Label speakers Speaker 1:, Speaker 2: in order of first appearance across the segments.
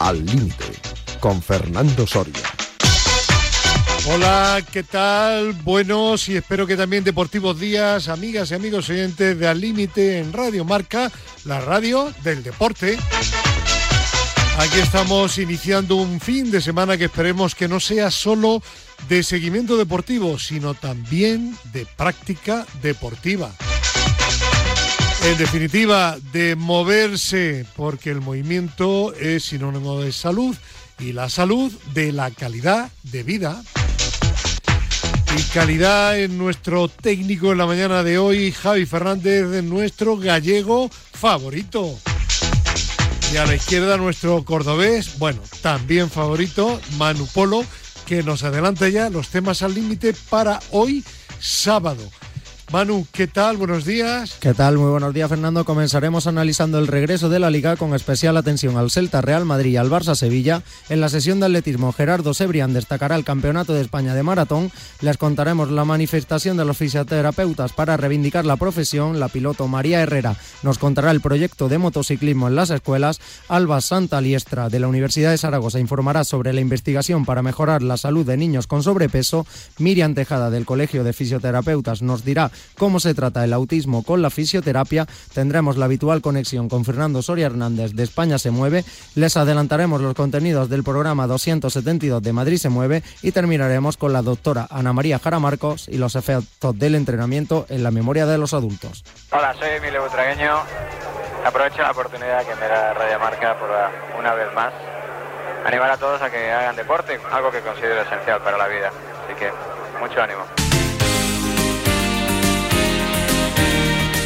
Speaker 1: Al Límite, con Fernando Soria.
Speaker 2: Hola, ¿qué tal? Buenos y espero que también deportivos días, amigas y amigos oyentes de Al Límite en Radio Marca, la radio del deporte. Aquí estamos iniciando un fin de semana que esperemos que no sea solo de seguimiento deportivo, sino también de práctica deportiva. En definitiva, de moverse, porque el movimiento es sinónimo de salud y la salud de la calidad de vida. Y calidad en nuestro técnico en la mañana de hoy, Javi Fernández, nuestro gallego favorito. Y a la izquierda nuestro cordobés, bueno, también favorito, Manu Polo, que nos adelanta ya los temas al límite para hoy sábado. Manu, ¿qué tal? Buenos días.
Speaker 3: ¿Qué tal? Muy buenos días, Fernando. Comenzaremos analizando el regreso de la Liga con especial atención al Celta Real Madrid y al Barça Sevilla. En la sesión de atletismo, Gerardo Sebrián destacará el Campeonato de España de Maratón. Les contaremos la manifestación de los fisioterapeutas para reivindicar la profesión. La piloto María Herrera nos contará el proyecto de motociclismo en las escuelas. Alba Santa Liestra de la Universidad de Zaragoza informará sobre la investigación para mejorar la salud de niños con sobrepeso. Miriam Tejada del Colegio de Fisioterapeutas nos dirá cómo se trata el autismo con la fisioterapia. Tendremos la habitual conexión con Fernando Soria Hernández de España se mueve. Les adelantaremos los contenidos del programa 272 de Madrid se mueve y terminaremos con la doctora Ana María Jara Marcos y los efectos del entrenamiento en la memoria de los adultos.
Speaker 4: Hola, soy Emilio Butragueño. Aprovecho la oportunidad que me da Radio Marca por una vez más animar a todos a que hagan deporte, algo que considero esencial para la vida. Así que mucho ánimo.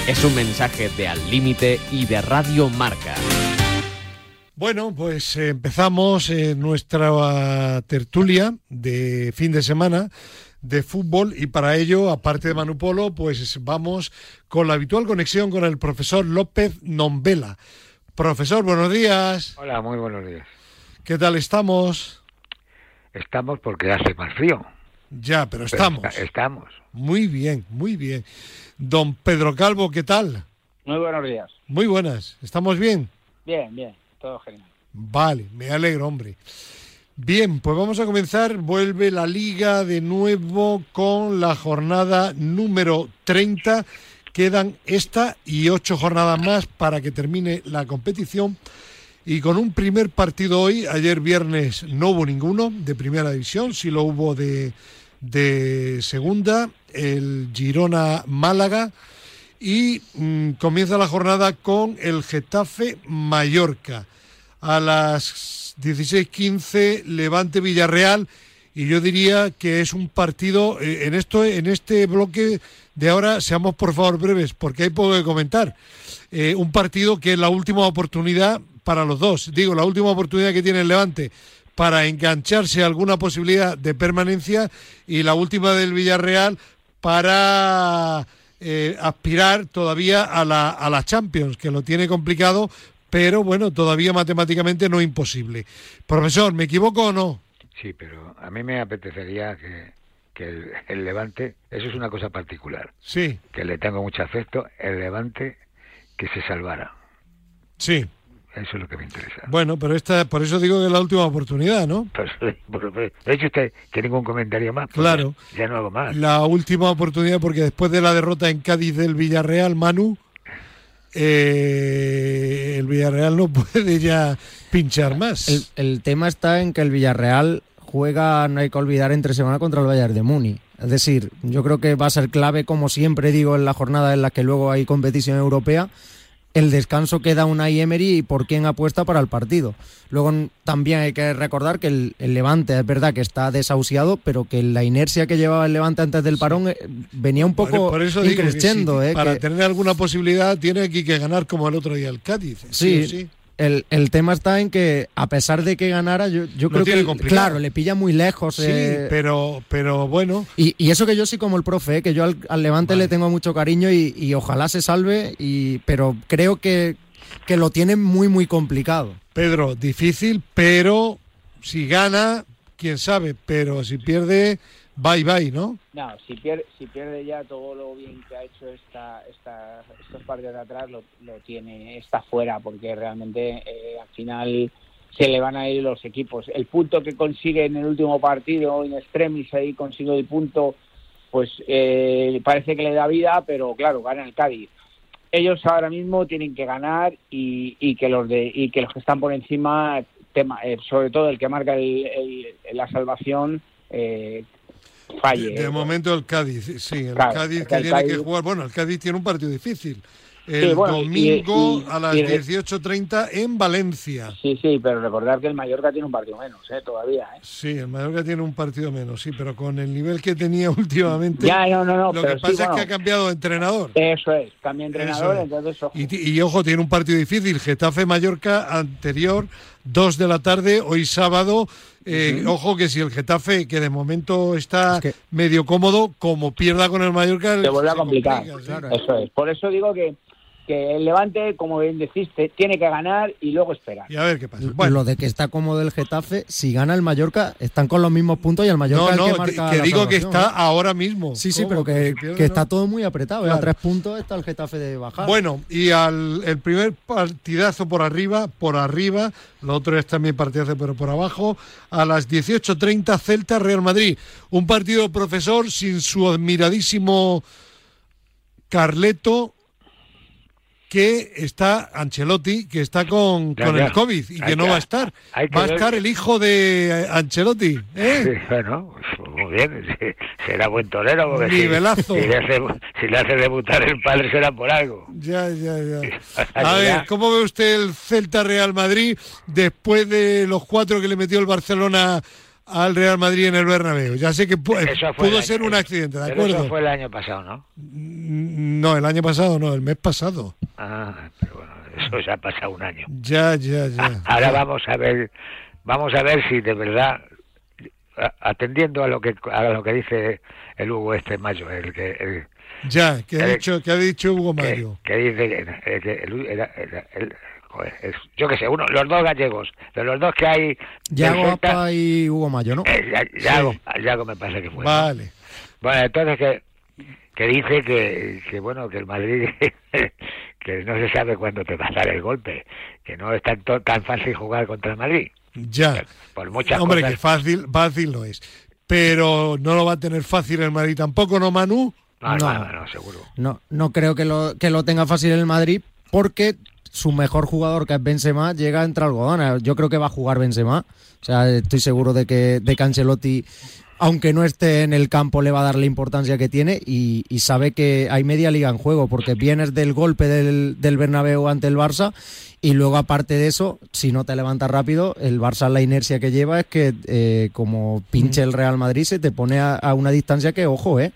Speaker 5: Es un mensaje de Al Límite y de Radio Marca.
Speaker 2: Bueno, pues empezamos eh, nuestra tertulia de fin de semana de fútbol y para ello, aparte de Manu Polo, pues vamos con la habitual conexión con el profesor López Nombela. Profesor, buenos días.
Speaker 6: Hola, muy buenos días.
Speaker 2: ¿Qué tal estamos?
Speaker 6: Estamos porque hace más frío.
Speaker 2: Ya, pero estamos.
Speaker 6: Pero estamos.
Speaker 2: Muy bien, muy bien. Don Pedro Calvo, ¿qué tal?
Speaker 7: Muy buenos días.
Speaker 2: Muy buenas. ¿Estamos bien?
Speaker 7: Bien, bien. Todo genial.
Speaker 2: Vale, me alegro, hombre. Bien, pues vamos a comenzar. Vuelve la liga de nuevo con la jornada número 30. Quedan esta y ocho jornadas más para que termine la competición. Y con un primer partido hoy, ayer viernes no hubo ninguno de primera división, sí lo hubo de, de segunda, el Girona Málaga. Y mm, comienza la jornada con el Getafe Mallorca. A las 16:15 Levante Villarreal y yo diría que es un partido eh, en esto en este bloque de ahora seamos por favor breves porque hay poco que comentar. Eh, un partido que es la última oportunidad para los dos. Digo, la última oportunidad que tiene el Levante para engancharse alguna posibilidad de permanencia y la última del Villarreal para eh, aspirar todavía a la, a la Champions, que lo tiene complicado, pero bueno, todavía matemáticamente no imposible. Profesor, ¿me equivoco o no?
Speaker 6: Sí, pero a mí me apetecería que, que el, el Levante, eso es una cosa particular,
Speaker 2: Sí,
Speaker 6: que le tengo mucho afecto, el Levante que se salvara.
Speaker 2: sí.
Speaker 6: Eso es lo que me interesa.
Speaker 2: Bueno, pero esta, por eso digo que es la última oportunidad, ¿no?
Speaker 6: Pues, por- por- ¿Ha dicho usted que ningún comentario más?
Speaker 2: Claro.
Speaker 6: Ya, ya no hago más.
Speaker 2: La última oportunidad porque después de la derrota en Cádiz del Villarreal, Manu, eh, el Villarreal no puede ya pinchar más.
Speaker 3: El, el tema está en que el Villarreal juega, no hay que olvidar, entre semana contra el Bayern de Muni. Es decir, yo creo que va a ser clave, como siempre digo, en la jornada en la que luego hay competición europea, el descanso que da Unai Emery y por quién apuesta para el partido. Luego también hay que recordar que el, el Levante es verdad que está desahuciado, pero que la inercia que llevaba el Levante antes del parón eh, venía un poco
Speaker 2: por eso sí,
Speaker 3: eh,
Speaker 2: para
Speaker 3: que-
Speaker 2: tener alguna posibilidad tiene aquí que ganar como el otro día el Cádiz. Sí,
Speaker 3: Sí,
Speaker 2: sí.
Speaker 3: El, el tema está en que, a pesar de que ganara, yo, yo creo que,
Speaker 2: complicado.
Speaker 3: claro, le pilla muy lejos.
Speaker 2: Sí,
Speaker 3: eh,
Speaker 2: pero, pero bueno,
Speaker 3: y, y eso que yo sí como el profe, eh, que yo al, al Levante
Speaker 2: Vale.
Speaker 3: le tengo mucho cariño y, y ojalá se salve, y, pero creo que, que lo tiene muy, muy complicado.
Speaker 2: Pedro, difícil, pero si gana, quién sabe, pero si pierde, bye bye, ¿no?
Speaker 7: No, si pierde, si pierde ya todo lo bien que ha hecho esta, esta, estos partidos de atrás, lo, tiene, está fuera, porque realmente eh, al final se le van a ir los equipos. El punto que consigue en el último partido, en extremis, ahí consigue el punto, pues eh, parece que le da vida, pero claro, gana el Cádiz. Ellos ahora mismo tienen que ganar y, y que los de y que los que están por encima, tema, eh, sobre todo el que marca el- el- la salvación, eh, falle.
Speaker 2: De, de momento el Cádiz, sí, el
Speaker 7: Claro,
Speaker 2: Cádiz que
Speaker 7: el
Speaker 2: tiene que jugar. Bueno, el Cádiz tiene un partido difícil. El
Speaker 7: bueno,
Speaker 2: domingo
Speaker 7: y-
Speaker 2: a las
Speaker 7: y-
Speaker 2: 18.30 en Valencia.
Speaker 7: Sí, sí, pero recordar que el Mallorca tiene un partido menos, ¿eh? Todavía, ¿eh?
Speaker 2: Sí, el Mallorca tiene un partido menos, sí, pero con el nivel que tenía últimamente.
Speaker 7: Ya, no, no, no,
Speaker 2: lo
Speaker 7: pero
Speaker 2: que
Speaker 7: sí,
Speaker 2: pasa
Speaker 7: bueno.
Speaker 2: es que ha cambiado de entrenador.
Speaker 7: Eso es, cambia entrenador,
Speaker 2: Eso es.
Speaker 7: entonces ojo.
Speaker 2: Y, y, ojo, tiene un partido difícil. Getafe-Mallorca anterior, 2 de la tarde, hoy sábado. Eh, Ojo que si el Getafe, que de momento está
Speaker 3: Es que-
Speaker 2: medio cómodo, como pierda con el Mallorca,
Speaker 7: se vuelve a complicar.
Speaker 2: complica.
Speaker 7: Eso es. Por eso digo que, que el Levante, como bien deciste, tiene que ganar y luego esperar.
Speaker 2: Y a ver qué pasa.
Speaker 3: Lo de que está cómodo el Getafe, si gana el Mallorca, están con los mismos puntos y el Mallorca
Speaker 2: no,
Speaker 3: es el
Speaker 2: no,
Speaker 3: que
Speaker 2: que,
Speaker 3: marca
Speaker 2: que
Speaker 3: la
Speaker 2: digo que está
Speaker 3: ¿eh?
Speaker 2: ahora mismo.
Speaker 3: Sí, sí, pero que,
Speaker 2: pierde,
Speaker 3: que está todo muy apretado. ¿eh?
Speaker 2: Claro.
Speaker 3: A tres puntos está el Getafe de bajar.
Speaker 2: Bueno, y al el primer partidazo por arriba, por arriba, lo otro es también partidazo pero por abajo, a las 18.30 Celta Real Madrid. Un partido profesor sin su admiradísimo Carleto que está Ancelotti, que está con,
Speaker 6: Ya,
Speaker 2: con
Speaker 6: ya.
Speaker 2: el COVID y
Speaker 6: Hay
Speaker 2: que no
Speaker 6: que-
Speaker 2: va a estar. Va a
Speaker 6: ver-
Speaker 2: estar el hijo de eh, Ancelotti. ¿eh?
Speaker 6: Sí, bueno, pues muy bien, sí, será buen torero. Porque
Speaker 2: Nivelazo.
Speaker 6: Si, le hace, si le hace debutar el padre será por algo.
Speaker 2: Ya, ya. Ya. A ver, ¿cómo ve usted el Celta Real Madrid después de los cuatro que le metió el Barcelona al Real Madrid en el Bernabéu? Ya sé que
Speaker 6: el
Speaker 2: pudo
Speaker 6: año-
Speaker 2: ser un accidente, ¿de acuerdo?
Speaker 6: Eso fue el año pasado, ¿no?
Speaker 2: Mm, No, el año pasado no, el mes pasado.
Speaker 6: Ah, pero bueno, eso ya ha pasado un año.
Speaker 2: Ya, ya, ya.
Speaker 6: Ahora vamos a ver, vamos a ver si de verdad, atendiendo a lo que a lo que dice el Hugo este Mayo, el que el,
Speaker 2: Ya, que ha
Speaker 6: Eh,
Speaker 2: dicho, que ha dicho Hugo
Speaker 6: que,
Speaker 2: Mario.
Speaker 6: que dice que, eh, que el- el- joder, es- yo qué sé, uno, los dos gallegos, de los dos que hay,
Speaker 3: Yago Apa y Hugo Mayo, ¿no?
Speaker 6: eh, Ya- Yago, Yago me parece que fue. ¿no?
Speaker 2: Vale.
Speaker 6: Bueno, entonces que, que dice que, que bueno, que el Madrid, que no se sabe cuándo te va a dar el golpe, que no es tanto, tan fácil jugar contra el Madrid.
Speaker 2: Ya.
Speaker 6: Por muchas
Speaker 2: Hombre,
Speaker 6: cosas.
Speaker 2: que fácil, fácil no es. Pero no lo va a tener fácil el Madrid tampoco, ¿no, Manu?
Speaker 6: No,
Speaker 3: No.
Speaker 6: no, no, seguro.
Speaker 3: No, no creo que lo, que lo tenga fácil el Madrid porque su mejor jugador, que es Benzema, llega entre algodones. Yo creo que va a jugar Benzema. O sea, estoy seguro de que, de que Ancelotti, aunque no esté en el campo, le va a dar la importancia que tiene y, y sabe que hay media liga en juego porque vienes del golpe del, del Bernabéu ante el Barça y luego, aparte de eso, si no te levantas rápido, el Barça la inercia que lleva es que eh, como pinche el Real Madrid se te pone a, a una distancia que, ojo, ¿eh?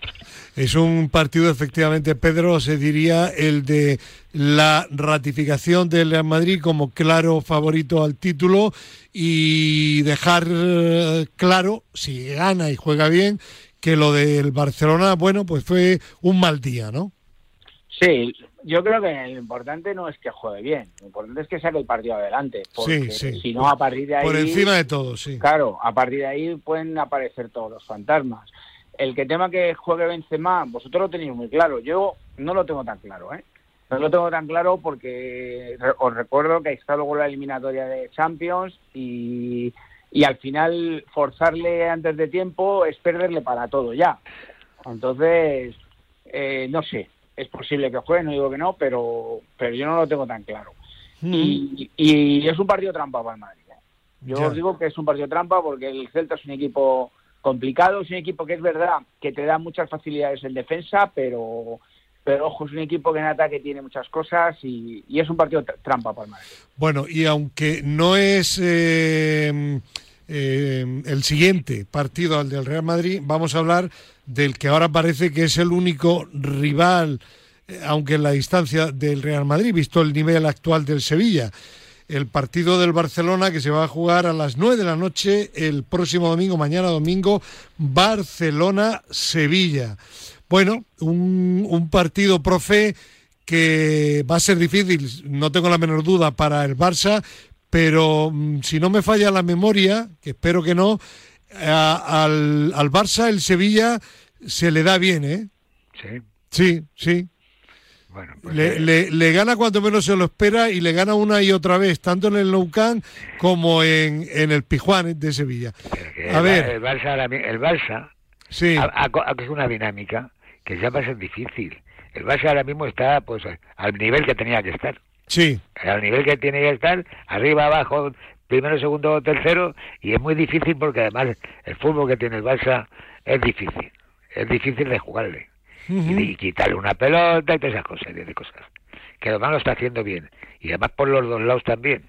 Speaker 2: Es un partido, efectivamente, Pedro, se diría el de la ratificación del Real Madrid como claro favorito al título y dejar eh, claro, si gana y juega bien, que lo del Barcelona, bueno, pues fue un mal día, ¿no?
Speaker 7: Sí, yo creo que lo importante no es que juegue bien, lo importante es que saque el partido adelante, porque
Speaker 2: Sí, sí.
Speaker 7: si no a partir de ahí,
Speaker 2: Por encima de todo, sí.
Speaker 7: claro, a partir de ahí pueden aparecer todos los fantasmas. El que tema que juegue Benzema, vosotros lo tenéis muy claro, yo no lo tengo tan claro, ¿eh? No lo tengo tan claro porque os recuerdo que está luego la eliminatoria de Champions y, y al final forzarle antes de tiempo es perderle para todo ya. Entonces, eh, no sé, es posible que juegue, no digo que no, pero, pero yo no lo tengo tan claro. Y, y es un partido trampa para el Madrid. ¿eh? Yo os digo que es un partido trampa porque el Celta es un equipo complicado, es un equipo que es verdad que te da muchas facilidades en defensa, pero, pero ojo, es un equipo que en ataque tiene muchas cosas y, y es un partido tra- trampa para el Madrid.
Speaker 2: Bueno, y aunque no es eh, eh, el siguiente partido al del Real Madrid, vamos a hablar del que ahora parece que es el único rival, eh, aunque en la distancia del Real Madrid, visto el nivel actual del Sevilla. El partido del Barcelona que se va a jugar a las 9 de la noche el próximo domingo, mañana domingo, Barcelona-Sevilla. Bueno, un, un partido, profe, que va a ser difícil, no tengo la menor duda, para el Barça, pero mm, si no me falla la memoria, que espero que no, a- al, al Barça el Sevilla se le da bien, ¿eh?
Speaker 6: Sí.
Speaker 2: Sí, sí.
Speaker 6: Bueno, pues,
Speaker 2: Le,
Speaker 6: eh,
Speaker 2: le- le gana cuanto menos se lo espera y le gana una y otra vez, tanto en el Nou Camp como en, en el Pijuán de Sevilla. A
Speaker 6: el,
Speaker 2: ver.
Speaker 6: el Barça, el Barça
Speaker 2: Sí,
Speaker 6: ha, ha co- ha cogido una dinámica que ya va a ser difícil. El Barça ahora mismo está pues al nivel que tenía que estar.
Speaker 2: Sí,
Speaker 6: al nivel que tiene que estar, arriba, abajo, primero, segundo, tercero, y es muy difícil porque además el fútbol que tiene el Barça es difícil, es difícil de jugarle. Y, y quitarle una pelota y todas esas cosas, de cosas. Que además lo está haciendo bien. Y además por los dos lados también.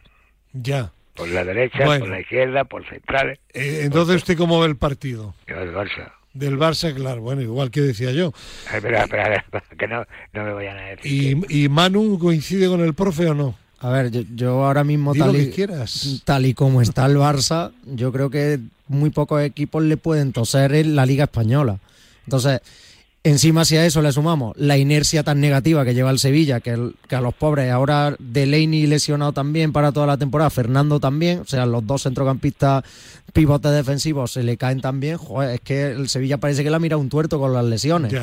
Speaker 2: ya.
Speaker 6: Por la derecha,
Speaker 2: Bueno.
Speaker 6: por la izquierda, por centrales.
Speaker 2: Eh, entonces, ¿usted cómo ve el partido?
Speaker 6: El Barça.
Speaker 2: Del Barça, claro, bueno, igual que decía yo.
Speaker 6: Ay, Espera, espera, que no, no me vayan a decir. que-
Speaker 2: ¿Y, y Manu coincide con el profe o no?
Speaker 3: A ver, yo, yo ahora mismo tal
Speaker 2: que
Speaker 3: y,
Speaker 2: quieras.
Speaker 3: tal y como está el Barça, yo creo que muy pocos equipos le pueden toser en la Liga Española. Entonces, encima si a eso le sumamos la inercia tan negativa que lleva el Sevilla, que, el- que a los pobres ahora Delaney lesionado también para toda la temporada, Fernando también, o sea, los dos centrocampistas pivotes defensivos se le caen también, joder, es que el Sevilla parece que le ha mirado un tuerto con las lesiones.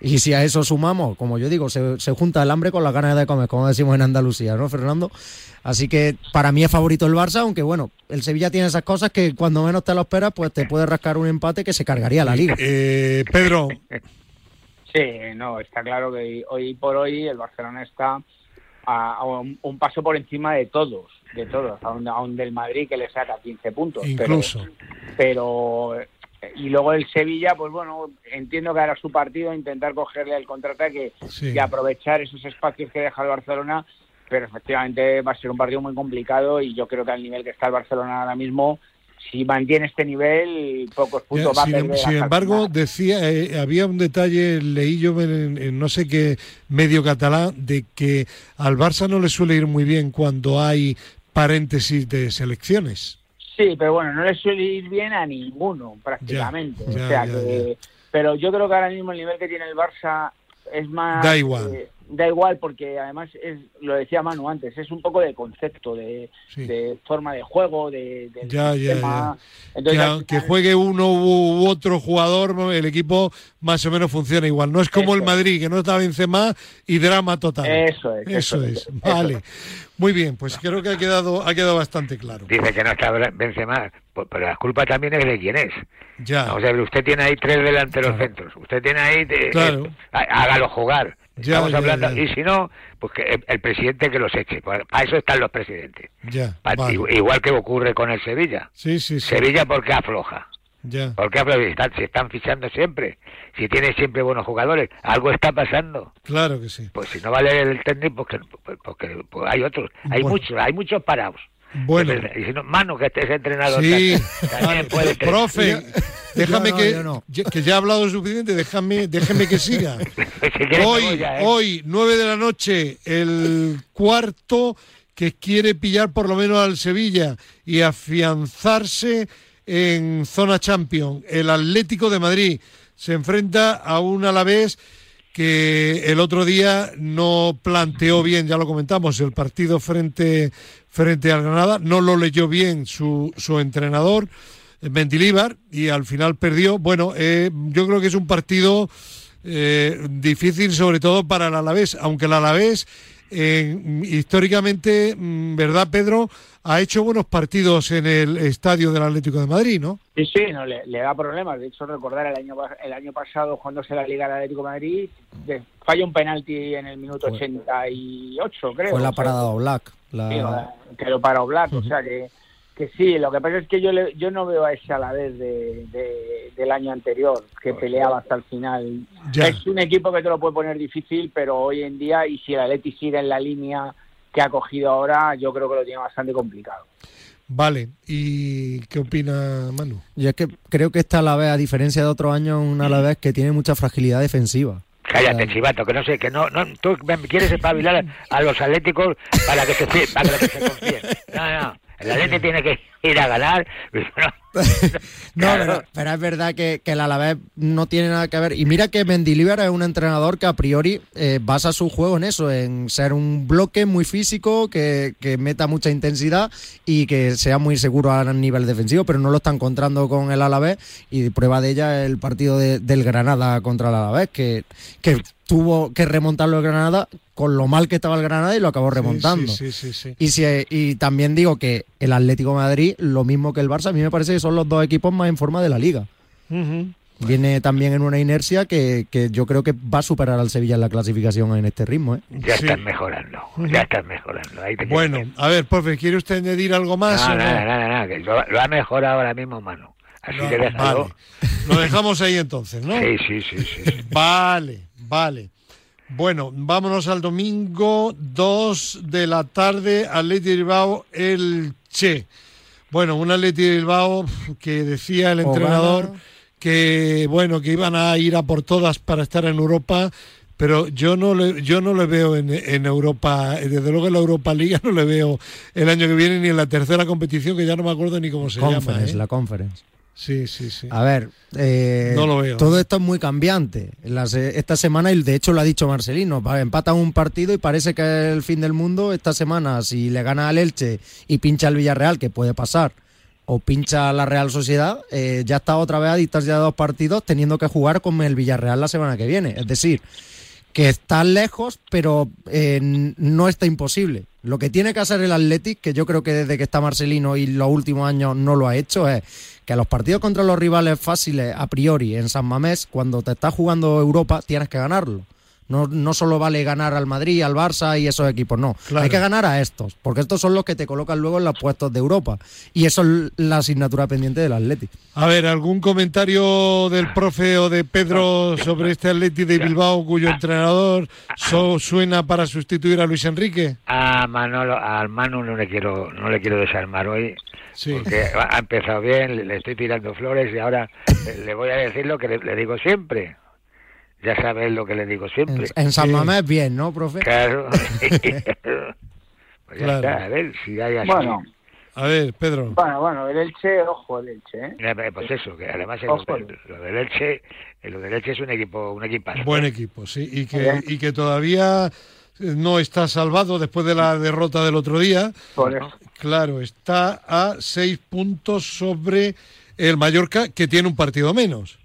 Speaker 3: Y si a eso sumamos, como yo digo, se, se junta el hambre con las ganas de comer, como decimos en Andalucía, ¿no, Fernando? Así que para mí es favorito el Barça, aunque bueno, el Sevilla tiene esas cosas que cuando menos te lo esperas, pues te puede rascar un empate que se cargaría la liga.
Speaker 2: Eh, Pedro,
Speaker 7: Sí, no, está claro que hoy por hoy el Barcelona está a, a un, un paso por encima de todos, de todos, aún, aún del Madrid que le saca 15 puntos. pero-
Speaker 2: incluso.
Speaker 7: pero eh, y luego el Sevilla, pues bueno, entiendo que hará su partido, intentar cogerle el contraataque
Speaker 2: Sí.
Speaker 7: y aprovechar esos espacios que deja el Barcelona, pero efectivamente va a ser un partido muy complicado y yo creo que al nivel que está el Barcelona ahora mismo, si mantiene este nivel, pocos puntos va a
Speaker 2: sin,
Speaker 7: perder.
Speaker 2: sin
Speaker 7: el
Speaker 2: embargo, decía, eh, había un detalle, leí yo en, en no sé qué medio catalán, de que al Barça no le suele ir muy bien cuando hay paréntesis de selecciones.
Speaker 7: Sí, pero bueno, no le suele ir bien a ninguno prácticamente.
Speaker 2: Ya,
Speaker 7: o sea
Speaker 2: ya,
Speaker 7: que, pero yo creo que ahora mismo el nivel que tiene el Barça es más.
Speaker 2: Da igual.
Speaker 7: eh, da igual porque además es, lo decía Manu antes, es un poco de concepto, de,
Speaker 2: Sí.
Speaker 7: de forma de juego, de,
Speaker 2: Ya, ya,
Speaker 7: Entonces,
Speaker 2: que juegue uno u, otro jugador, el equipo más o menos funciona igual. No es como el. Madrid, que no está Benzema y drama total.
Speaker 7: Eso es,
Speaker 2: Eso,
Speaker 7: eso
Speaker 2: es. Vale. Muy bien, pues creo que ha quedado, ha quedado bastante claro.
Speaker 6: Dice que no está Benzema, pues, pero la culpa también es de quién es.
Speaker 2: Ya.
Speaker 6: Vamos a ver, usted tiene ahí tres delanteros centros. Usted tiene ahí.
Speaker 2: Claro.
Speaker 6: eh, há- hágalo jugar.
Speaker 2: Ya,
Speaker 6: Estamos
Speaker 2: ya,
Speaker 6: hablando.
Speaker 2: ya.
Speaker 6: Y si no, pues que el, el presidente que los eche. Para eso están los presidentes.
Speaker 2: Ya.
Speaker 6: Pa-
Speaker 2: vale.
Speaker 6: igu- Igual que ocurre con el Sevilla.
Speaker 2: Sí, sí, sí.
Speaker 6: Sevilla, ¿por qué afloja?
Speaker 2: Ya.
Speaker 6: ¿Por qué afloja? Si están, si están fichando siempre. Si tiene siempre buenos jugadores. Algo está pasando.
Speaker 2: Claro que sí.
Speaker 6: Pues si no vale el técnico, pues, pues- porque pues hay otros. Hay
Speaker 2: Bueno.
Speaker 6: muchos, hay muchos parados.
Speaker 2: Bueno.
Speaker 6: Y si no, Manu, que estés entrenador.
Speaker 2: Sí,
Speaker 6: también
Speaker 2: vale.
Speaker 6: puede
Speaker 2: profe, déjame
Speaker 3: no,
Speaker 2: que,
Speaker 3: no.
Speaker 2: que ya he hablado suficiente, déjame, déjeme que siga. Hoy,
Speaker 6: ya, ¿eh?
Speaker 2: hoy, 9 de la noche, el cuarto que quiere pillar por lo menos al Sevilla y afianzarse en zona champion. El Atlético de Madrid se enfrenta a un Alavés que el otro día no planteó bien, ya lo comentamos, el partido frente, frente al Granada, no lo leyó bien su, su entrenador, Mendilíbar, y al final perdió. Bueno, eh, yo creo que es un partido eh, difícil sobre todo para el Alavés, aunque el Alavés eh, históricamente, mm, ¿verdad Pedro? Ha hecho buenos partidos en el estadio del Atlético de Madrid, ¿no?
Speaker 7: Sí, sí, no, le, le da problemas. De hecho, recordar el año el año pasado, cuando se la Liga del Atlético de Madrid, de- falla un penalti en el minuto
Speaker 3: Fue-
Speaker 7: 88, creo.
Speaker 3: Fue la
Speaker 7: O sea,
Speaker 3: parada de Black.
Speaker 7: sí, que lo paró Black. O sea que, que sí, lo que pasa es que yo le- yo no veo a ese a la vez de, de- del año anterior, que peleaba hasta el final.
Speaker 2: Ya.
Speaker 7: Es un equipo que te lo puede poner difícil, pero hoy en día, y si el Atleti sigue en la línea que ha cogido ahora, yo creo que lo tiene bastante complicado.
Speaker 2: Vale, ¿y qué opina Manu?
Speaker 3: Yo es que creo que esta Alavés, a diferencia de otros años, es un Alavés que tiene mucha fragilidad defensiva.
Speaker 6: Cállate, chivato, que no sé, que no, no tú me quieres espabilar a los atléticos para que se para que se confíen. No, no, el atlético tiene que ir a ganar.
Speaker 3: no, pero, pero, es verdad que, que el Alavés no tiene nada que ver. Y mira que Mendilibar es un entrenador que a priori eh, basa su juego en eso, en ser un bloque muy físico, que, que, meta mucha intensidad y que sea muy seguro a nivel defensivo, pero no lo está encontrando con el Alavés. Y prueba de ella el partido de, del Granada contra el Alavés, que, que tuvo que remontarlo el Granada con lo mal que estaba el Granada y lo acabó remontando.
Speaker 2: Sí, sí, sí,
Speaker 3: y, si, y también digo que el Atlético de Madrid, lo mismo que el Barça, a mí me parece que son los dos equipos más en forma de la liga. Viene también en una inercia que, que, yo creo que va a superar al Sevilla en la clasificación en este ritmo. ¿eh?
Speaker 6: Ya están mejorando, ya están mejorando.
Speaker 2: bueno, a ver, profe, ¿quiere usted añadir algo más?
Speaker 6: No, nada, nada, nada, que lo, lo, ha mejorado ahora mismo Manu. Así
Speaker 2: no,
Speaker 6: que déjalo.
Speaker 2: Vale. Lo dejamos ahí entonces, ¿no?
Speaker 6: Sí, sí, sí. sí.
Speaker 2: Vale, vale. Bueno, vámonos al domingo, 2 de la tarde, Atleti Bilbao, el Che. Bueno, un Atleti Bilbao que decía el entrenador que, bueno, que iban a ir a por todas para estar en Europa, pero yo no le, yo no le veo en, en Europa, desde luego en la Europa Liga no le veo el año que viene ni en la tercera competición, que ya no me acuerdo ni cómo se
Speaker 3: conference,
Speaker 2: llama. ¿eh?
Speaker 3: la conference.
Speaker 2: Sí, sí, sí.
Speaker 3: A ver, eh,
Speaker 2: no lo veo.
Speaker 3: todo esto es muy cambiante. Las, esta semana, y de hecho lo ha dicho Marcelino, empatan un partido y parece que es el fin del mundo. Esta semana, si le gana al Elche y pincha al Villarreal, que puede pasar, o pincha a la Real Sociedad, eh, ya está otra vez a distancia de dos partidos teniendo que jugar con el Villarreal la semana que viene. Es decir, que está lejos, pero eh, no está imposible. Lo que tiene que hacer el Athletic, que yo creo que desde que está Marcelino y los últimos años no lo ha hecho, es que los partidos contra los rivales fáciles a priori en San Mamés, cuando te estás jugando Europa, tienes que ganarlo. No, no solo vale ganar al Madrid, al Barça y esos equipos, no.
Speaker 2: Claro.
Speaker 3: Hay que ganar a estos, porque estos son los que te colocan luego en los puestos de Europa. Y eso es la asignatura pendiente del Athletic.
Speaker 2: A ver, ¿algún comentario del profe o de Pedro sobre este Athletic de Bilbao cuyo entrenador so, suena para sustituir a Luis Enrique?
Speaker 6: A Manolo, al Manu no le quiero, no le quiero desarmar hoy.
Speaker 2: Sí.
Speaker 6: Porque ha empezado bien, le, estoy tirando flores y ahora le, voy a decir lo que le, le digo siempre. Ya sabes lo que le digo siempre.
Speaker 3: En, en San sí. Mamés bien, ¿no, profe?
Speaker 6: Claro. pues ya
Speaker 2: Claro.
Speaker 6: está, a ver si hay así.
Speaker 7: Bueno,
Speaker 2: A ver, Pedro.
Speaker 7: bueno, bueno, el Elche, ojo, el Elche, ¿eh?
Speaker 6: Eh, Pues eso, que además
Speaker 7: Ojo.
Speaker 6: lo del Elche, eh, lo del Elche es un equipo, un equipazo.
Speaker 2: Buen equipo, sí. Y que, y que todavía no está salvado después de la derrota del otro día.
Speaker 7: Por eso.
Speaker 2: Claro, está a seis puntos sobre el Mallorca, que tiene un partido menos.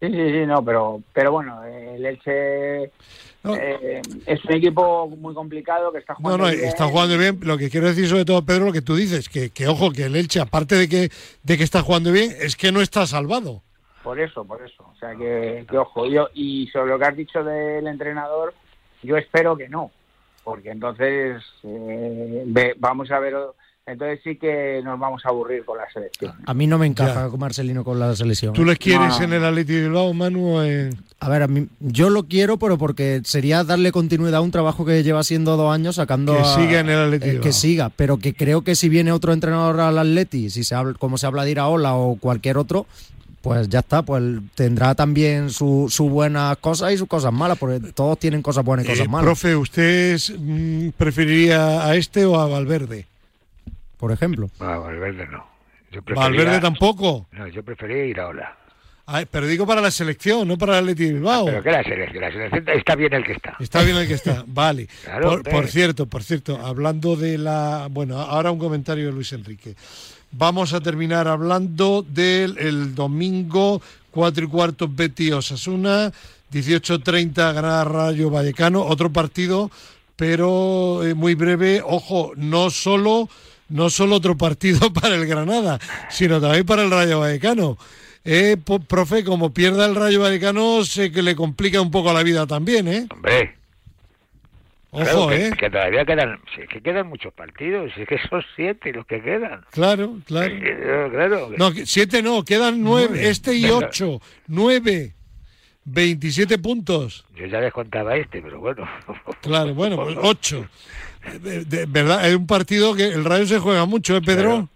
Speaker 7: Sí, sí, sí, no, pero, pero bueno, el Elche
Speaker 2: No.
Speaker 7: eh, es un equipo muy complicado que está
Speaker 2: No,
Speaker 7: jugando
Speaker 2: no,
Speaker 7: bien.
Speaker 2: está jugando bien. Lo que quiero decir sobre todo, Pedro, lo que tú dices, que, que ojo, que el Elche, aparte de que, de que está jugando bien, es que no está salvado.
Speaker 7: Por eso, por eso. O sea, que, que ojo. Yo, y sobre lo que has dicho del entrenador, yo espero que no. Porque entonces eh, ve- vamos a ver. Entonces sí que nos vamos a aburrir con la selección.
Speaker 3: A mí no me encaja
Speaker 2: Ya.
Speaker 3: con Marcelino con la selección.
Speaker 2: ¿Tú
Speaker 3: ¿eh?
Speaker 2: les quieres
Speaker 7: No.
Speaker 2: en el Atleti de Bilbao, Manu? o en-
Speaker 3: A ver, a mí, yo lo quiero, pero porque sería darle continuidad a un trabajo que lleva siendo dos años sacando
Speaker 2: Que
Speaker 3: a-
Speaker 2: siga en el Atleti
Speaker 3: eh,
Speaker 2: Bilbao.
Speaker 3: que siga, pero que creo que si viene otro entrenador al Atleti, si se habla, como se habla de Iraola o cualquier otro, pues ya está, pues tendrá también su- sus buenas cosas y sus cosas malas, porque todos tienen cosas buenas y cosas
Speaker 2: Eh,
Speaker 3: malas.
Speaker 2: profe, ¿usted mm, preferiría a este o a Valverde?
Speaker 3: Por ejemplo.
Speaker 6: No, Valverde no. Yo prefería-
Speaker 2: Valverde tampoco.
Speaker 6: No, yo prefería ir ahora.
Speaker 2: Ay, pero digo para la selección, no para el Atleti Bilbao.
Speaker 6: Pero que la selección, la selección está bien el que está.
Speaker 2: Está bien el que está, vale.
Speaker 6: Claro,
Speaker 2: por, cierto, por cierto, hablando de la... Bueno, ahora un comentario de Luis Enrique. Vamos a terminar hablando del el domingo 4 y cuarto Betty Osasuna, 18.30 Granada Rayo Vallecano, otro partido, pero eh, muy breve. Ojo, no solo, no solo otro partido para el Granada, sino también para el Rayo Vallecano. Eh, profe, como pierda el Rayo Vallecano, sé que le complica un poco la vida también, ¿eh?
Speaker 6: Hombre,
Speaker 2: Ojo,
Speaker 6: claro que,
Speaker 2: ¿eh?
Speaker 6: que todavía quedan, que quedan muchos partidos, es que son siete los que quedan.
Speaker 2: Claro, claro.
Speaker 6: Eh, Claro,
Speaker 2: No, siete no, quedan nueve,
Speaker 3: Nueve.
Speaker 2: este y
Speaker 6: Venga.
Speaker 2: ocho, nueve, 27 puntos.
Speaker 6: yo ya les contaba este, pero bueno.
Speaker 2: Claro, bueno, pues ocho. De, de- verdad, es un partido que el Rayo se juega mucho, ¿eh, Pedro?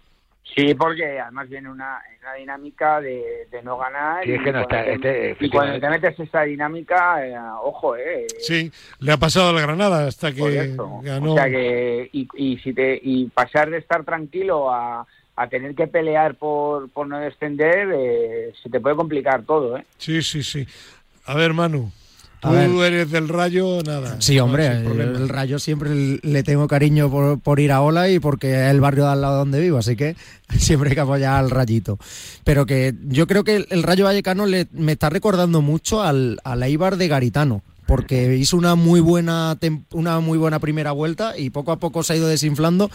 Speaker 7: Sí, porque además viene una, una dinámica de, de no ganar.
Speaker 6: Sí, es que no
Speaker 7: cuando
Speaker 6: está-
Speaker 7: te-
Speaker 6: este,
Speaker 7: y cuando te metes esa dinámica, eh, ojo, eh.
Speaker 2: Sí, le ha pasado a la Granada hasta que ganó.
Speaker 7: O sea que, y, y, si te, y pasar de estar tranquilo a, a tener que pelear por, por no descender, eh, se te puede complicar todo, ¿eh?
Speaker 2: Sí, sí, sí. A ver, Manu. Tú eres del Rayo, nada.
Speaker 3: Sí, hombre, el Rayo siempre le tengo cariño por, por ir a Ola y porque es el barrio de al lado donde vivo, así que siempre hay que apoyar al Rayito. Pero que yo creo que el, el Rayo Vallecano le, me está recordando mucho al, al Eibar de Garitano. Porque hizo una muy buena una muy buena primera vuelta y poco a poco se ha ido desinflando.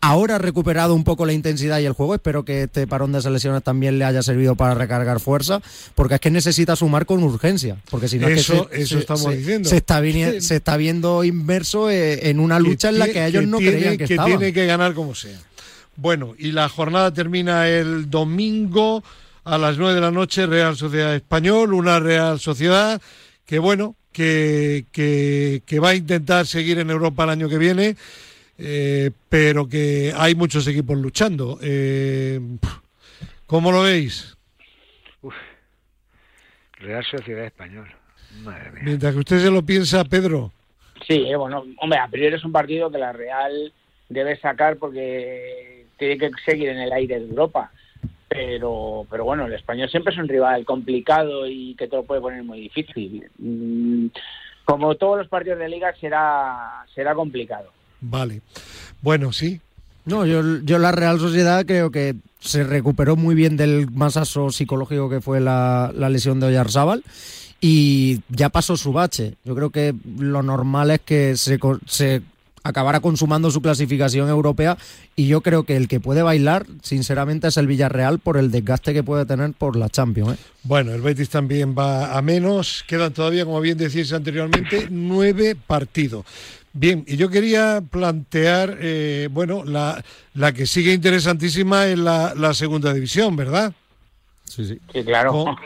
Speaker 3: Ahora ha recuperado un poco la intensidad y el juego. Espero que este parón de selecciones también le haya servido para recargar fuerza, porque es que necesita sumar con urgencia. Porque si no es que
Speaker 2: Eso-
Speaker 3: se-
Speaker 2: eso
Speaker 3: se-
Speaker 2: estamos
Speaker 3: se-
Speaker 2: diciendo.
Speaker 3: Se está, vini- se está viendo inmerso eh, en una lucha en la que ellos no
Speaker 2: tiene,
Speaker 3: creían que, estaban.
Speaker 2: tiene que ganar como sea. Bueno, y la jornada termina el domingo a las 9 de la noche, Real Sociedad Español, una Real Sociedad que, bueno, que, que, que va a intentar seguir en Europa el año que viene, eh, pero que hay muchos equipos luchando. Eh, ¿Cómo lo veis?
Speaker 6: Real Sociedad Español. Madre mía.
Speaker 2: Mientras que usted se lo piensa, Pedro.
Speaker 7: Sí, eh, bueno, hombre, a priori es un partido que la Real debe sacar porque tiene que seguir en el aire de Europa. Pero, pero bueno, el español siempre es un rival complicado y que te lo puede poner muy difícil. Mm, Como todos los partidos de liga será será complicado.
Speaker 2: Vale. Bueno, sí.
Speaker 3: No, yo, yo la Real Sociedad creo que se recuperó muy bien del masazo psicológico que fue la, la lesión de Oyarzábal y ya pasó su bache. Yo creo que lo normal es que se, se acabara consumando su clasificación europea y yo creo que el que puede bailar, sinceramente, es el Villarreal por el desgaste que puede tener por la Champions. ¿eh?
Speaker 2: Bueno, el Betis también va a menos. Quedan todavía, como bien decíais anteriormente, nueve partidos. Bien, y yo quería plantear, eh, bueno, la, la que sigue interesantísima es la, la segunda división, ¿verdad?
Speaker 3: Sí, sí.
Speaker 7: Sí, claro.
Speaker 2: Con,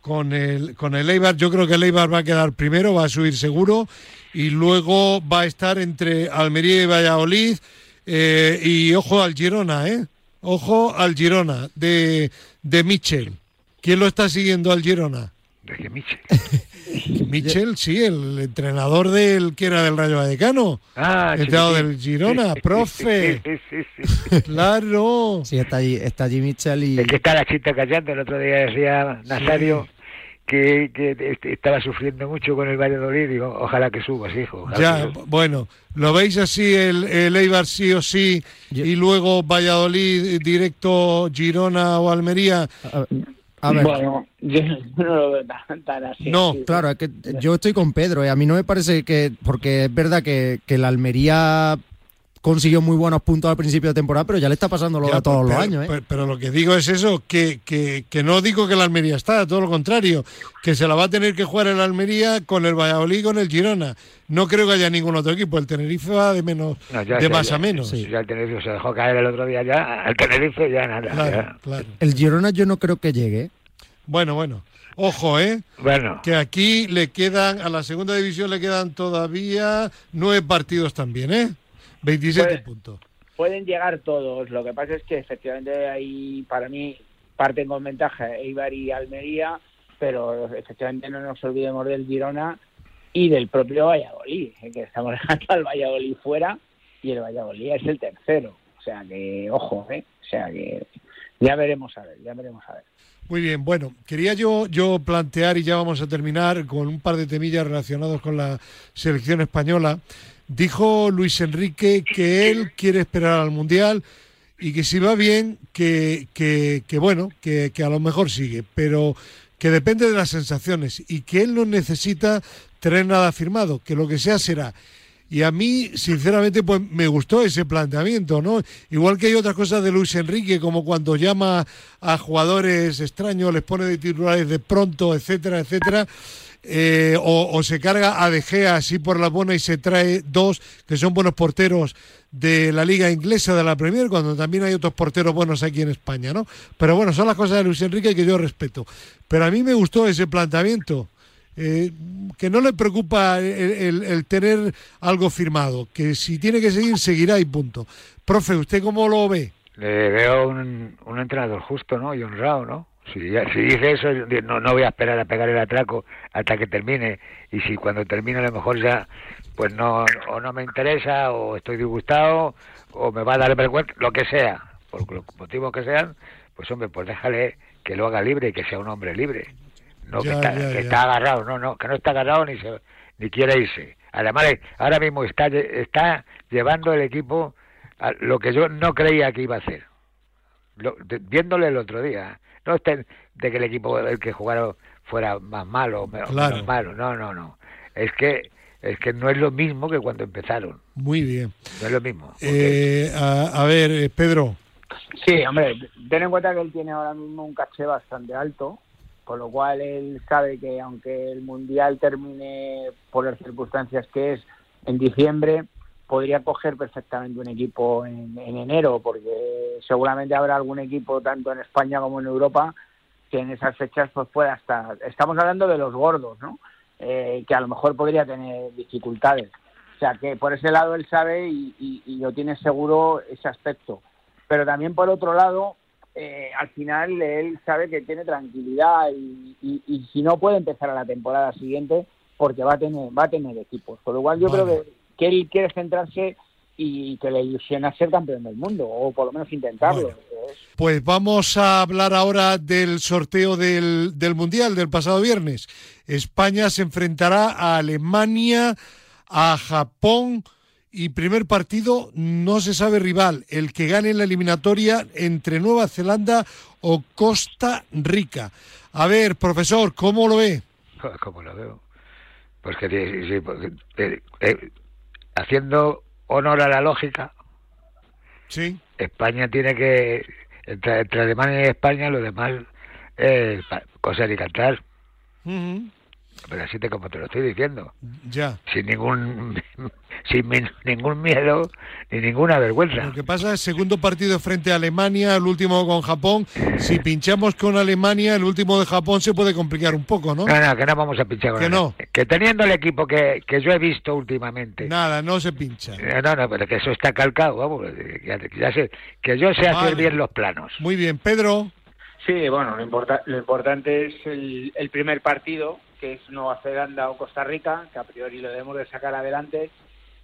Speaker 2: con el, con el Eibar, yo creo que el Eibar va a quedar primero, va a subir seguro, y luego va a estar entre Almería y Valladolid, eh, y ojo al Girona, ¿eh? Ojo al Girona, de, de Michel. ¿Quién lo está siguiendo al Girona?
Speaker 6: De que Michel.
Speaker 2: Michel, sí, el entrenador del que era del Rayo Vallecano.
Speaker 6: Ah, sí,
Speaker 2: Entrenador
Speaker 6: sí.
Speaker 2: del Girona, profe.
Speaker 6: Sí, sí, sí.
Speaker 2: Claro.
Speaker 3: Sí, está allí, está allí Mitchell y...
Speaker 6: El que está la chita callando, el otro día decía Nazario que, que este- estaba sufriendo mucho con el Valladolid. Digo, ojalá que subas, hijo. que
Speaker 2: Ya,
Speaker 6: subas.
Speaker 2: bueno, ¿lo veis así el, el Eibar sí o sí
Speaker 3: Yo-
Speaker 2: y luego Valladolid directo Girona o Almería?
Speaker 3: A, a ver,
Speaker 7: Bueno, yo no lo veo tan, tan así.
Speaker 2: No.
Speaker 3: Claro, es que yo estoy con Pedro. y A mí no me parece que. Porque es verdad que, que la Almería consiguió muy buenos puntos al principio de temporada, pero ya le está pasando lo
Speaker 2: Ya,
Speaker 3: de todos
Speaker 2: pero,
Speaker 3: los años. ¿eh?
Speaker 2: pero- pero lo que digo es eso, que, que, que no digo que la Almería está, todo lo contrario, que se la va a tener que jugar el Almería con el Valladolid y con el Girona. No creo que haya ningún otro equipo, el Tenerife va de menos,
Speaker 6: No, ya-
Speaker 2: de
Speaker 6: ya-
Speaker 2: más
Speaker 6: ya-
Speaker 2: a menos.
Speaker 3: sí.
Speaker 6: Ya el Tenerife se dejó caer el otro día ya. Al Tenerife ya nada.
Speaker 2: Claro,
Speaker 6: ya.
Speaker 2: claro.
Speaker 3: El Girona yo no creo que llegue.
Speaker 2: Bueno, bueno. Ojo, ¿eh?
Speaker 6: Bueno,
Speaker 2: Que aquí le quedan, a la segunda división le quedan todavía nueve partidos también, ¿eh? 27
Speaker 7: Pues-
Speaker 2: puntos.
Speaker 7: pueden llegar todos. Lo que pasa es que efectivamente ahí, para mí, parten con ventaja Eibar y Almería, pero efectivamente no nos olvidemos del Girona y del propio Valladolid, eh, que estamos dejando al Valladolid fuera y el Valladolid es el tercero. O sea que, ojo, ¿eh? O sea que ya veremos a ver, ya veremos a ver.
Speaker 2: Muy bien, bueno, quería yo, yo plantear, y ya vamos a terminar, con un par de temillas relacionados con la selección española. Dijo Luis Enrique que él quiere esperar al Mundial y que si va bien, que, que, bueno, que, que a lo mejor sigue, pero que depende de las sensaciones y que él no necesita tener nada firmado, que lo que sea será. Y a mí, sinceramente, pues me gustó ese planteamiento, ¿no? Igual que hay otras cosas de Luis Enrique, como cuando llama a jugadores extraños, les pone de titulares de pronto, etcétera, etcétera. Eh, o, se carga a De Gea así por la buena y se trae dos que son buenos porteros de la liga inglesa de la Premier, cuando también hay otros porteros buenos aquí en España, ¿no? Pero bueno, son las cosas de Luis Enrique que yo respeto. Pero a mí me gustó ese planteamiento. eh, que no le preocupa el, el- el tener algo firmado, que si tiene que seguir, seguirá y punto. Profe, ¿usted cómo lo ve?
Speaker 6: le veo un, un entrenador justo, ¿no? Y honrado, ¿no? Si, si dice eso, no, no voy a esperar a pegar el atraco hasta que termine. Y si cuando termine a lo mejor ya, pues no, o no me interesa, o estoy disgustado, o me va a dar vergüenza, lo que sea. por los motivos que sean, pues hombre, pues déjale que lo haga libre y que sea un hombre libre. No que, está, agarrado, no, no, que no está agarrado ni, ni quiere irse. Además, ahora mismo está, está llevando el equipo a lo que yo no creía que iba a hacer. viéndole el otro día. No estén de que el equipo el que jugaron fuera más malo, menos, malo. No, no, no. Es que es que no es lo mismo que cuando empezaron.
Speaker 2: Muy bien.
Speaker 6: No es lo mismo.
Speaker 2: Eh, a, ver, eh, Pedro.
Speaker 7: Sí, hombre, ten en cuenta que él tiene ahora mismo un caché bastante alto, con lo cual él sabe que aunque el Mundial termine por las circunstancias que es en diciembre, podría coger perfectamente un equipo en, en enero, porque seguramente habrá algún equipo tanto en España como en Europa que en esas fechas pues pueda estar. Estamos hablando de los gordos, ¿no? Eh, que a lo mejor podría tener dificultades. O sea que por ese lado él sabe y, y, lo tiene seguro ese aspecto. Pero también por otro lado, eh, al final él sabe que tiene tranquilidad y, y, si no puede empezar a la temporada siguiente porque va a tener va a tener equipos. Con lo cual yo creo que, que él quiere centrarse y que le ilusiona ser campeón del mundo, o por lo menos intentarlo.
Speaker 2: Pues vamos a hablar ahora del sorteo del, del Mundial del pasado viernes. España se enfrentará a Alemania, a Japón y primer partido no se sabe rival, el que gane la eliminatoria entre Nueva Zelanda o Costa Rica. A ver, profesor, ¿cómo lo ve?
Speaker 6: ¿Cómo lo veo? Pues que sí, eh, eh, haciendo honor a la lógica,
Speaker 2: sí.
Speaker 6: España tiene que, entre, Alemania y España, lo demás es coser y cantar. Pero así te como te lo estoy diciendo.
Speaker 2: Ya.
Speaker 6: Sin ningún sin ningún miedo ni ninguna vergüenza.
Speaker 2: Lo que pasa es segundo partido frente a Alemania, el último con Japón. Si pinchamos con Alemania, el último de Japón se puede complicar un poco, ¿no?
Speaker 6: No, no, que no vamos a pinchar con
Speaker 2: Que no.
Speaker 6: Que teniendo el equipo que, que yo he visto últimamente.
Speaker 2: Nada, no se pincha.
Speaker 6: Eh, no, no, pero que eso está calcado, vamos. Ya, sé, que yo sé hacer bien los planos.
Speaker 2: Muy bien, Pedro.
Speaker 7: Sí, bueno, lo, lo importante es el, el primer partido, que es Nueva Zelanda o Costa Rica, que a priori lo debemos de sacar adelante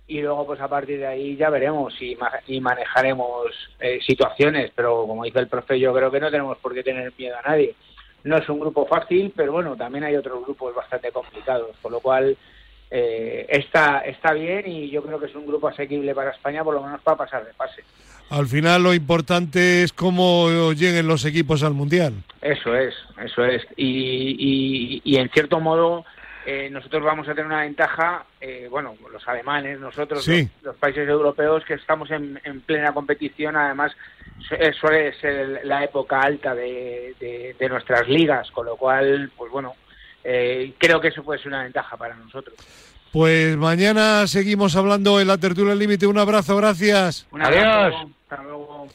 Speaker 7: y luego pues a partir de ahí ya veremos y, y manejaremos eh, situaciones, pero como dice el profe, yo creo que no tenemos por qué tener miedo a nadie. No es un grupo fácil, pero bueno, también hay otros grupos bastante complicados, por lo cual eh, está, está bien y yo creo que es un grupo asequible para España, por lo menos para pasar de pase.
Speaker 2: Al final lo importante es cómo lleguen los equipos al Mundial.
Speaker 7: Eso es, eso es. Y, y, y en cierto modo eh, nosotros vamos a tener una ventaja, eh, bueno, los alemanes, nosotros, los, países europeos, que estamos en, plena competición, además eh, suele ser la época alta de, nuestras ligas, con lo cual, pues bueno, creo que eso puede ser una ventaja para nosotros.
Speaker 2: Pues mañana seguimos hablando en la tertulia límite. Un abrazo, gracias.
Speaker 6: Adiós.
Speaker 7: Hasta luego.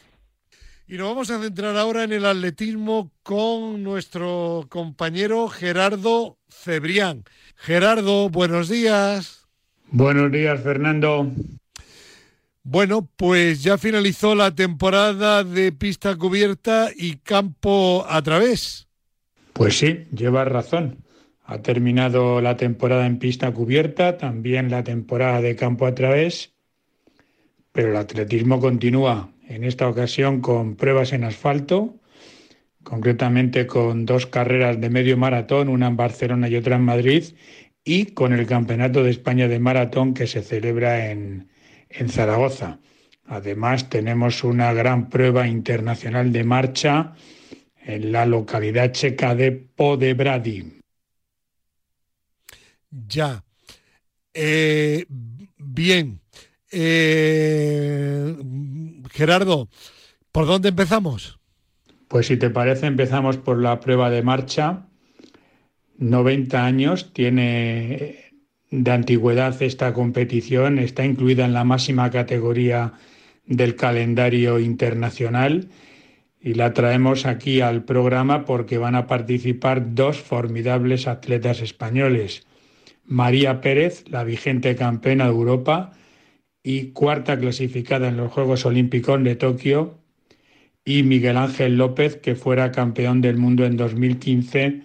Speaker 2: Y nos vamos a centrar ahora en el atletismo con nuestro compañero Gerardo Cebrián. Gerardo, buenos días.
Speaker 8: Buenos días, Fernando.
Speaker 2: Bueno, pues ya finalizó la temporada de pista cubierta y campo a través.
Speaker 8: Pues sí, llevas razón. Ha terminado la temporada en pista cubierta, también la temporada de campo a través, pero el atletismo continúa, en esta ocasión con pruebas en asfalto, concretamente con dos carreras de medio maratón, una en Barcelona y otra en Madrid, y con el Campeonato de España de Maratón que se celebra en, Zaragoza. Además, tenemos una gran prueba internacional de marcha en la localidad checa de Podebrady.
Speaker 2: Ya. Eh, bien. Eh, Gerardo, ¿por dónde empezamos?
Speaker 8: Pues si te parece, empezamos por la prueba de marcha. 90 años tiene de antigüedad esta competición, está incluida en la máxima categoría del calendario internacional y la traemos aquí al programa porque van a participar dos formidables atletas españoles. María Pérez, la vigente campeona de Europa y cuarta clasificada en los Juegos Olímpicos de Tokio, y Miguel Ángel López, que fuera campeón del mundo en 2015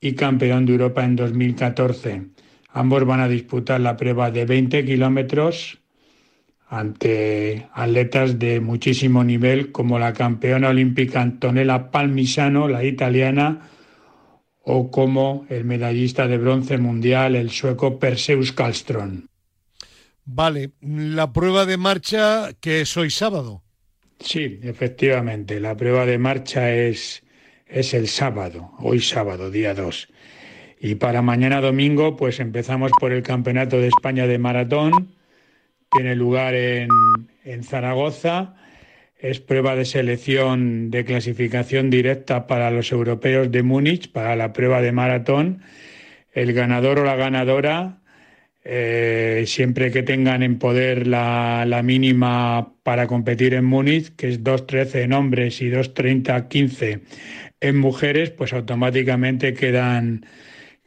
Speaker 8: y campeón de Europa en 2014. Ambos van a disputar la prueba de 20 kilómetros ante atletas de muchísimo nivel como la campeona olímpica Antonella Palmisano, la italiana, o como el medallista de bronce mundial, el sueco Perseus Karlström.
Speaker 2: Vale, la prueba de marcha que es hoy sábado.
Speaker 8: Sí, efectivamente, la prueba de marcha es, es el sábado, hoy sábado, día 2. Y para mañana domingo, pues empezamos por el Campeonato de España de Maratón. Tiene lugar en, en Zaragoza. Es prueba de selección de clasificación directa para los europeos de Múnich, para la prueba de maratón. El ganador o la ganadora eh, siempre que tengan en poder la, mínima para competir en Múnich, que es 2.13 en hombres y 2.30-15 en mujeres, pues automáticamente quedan,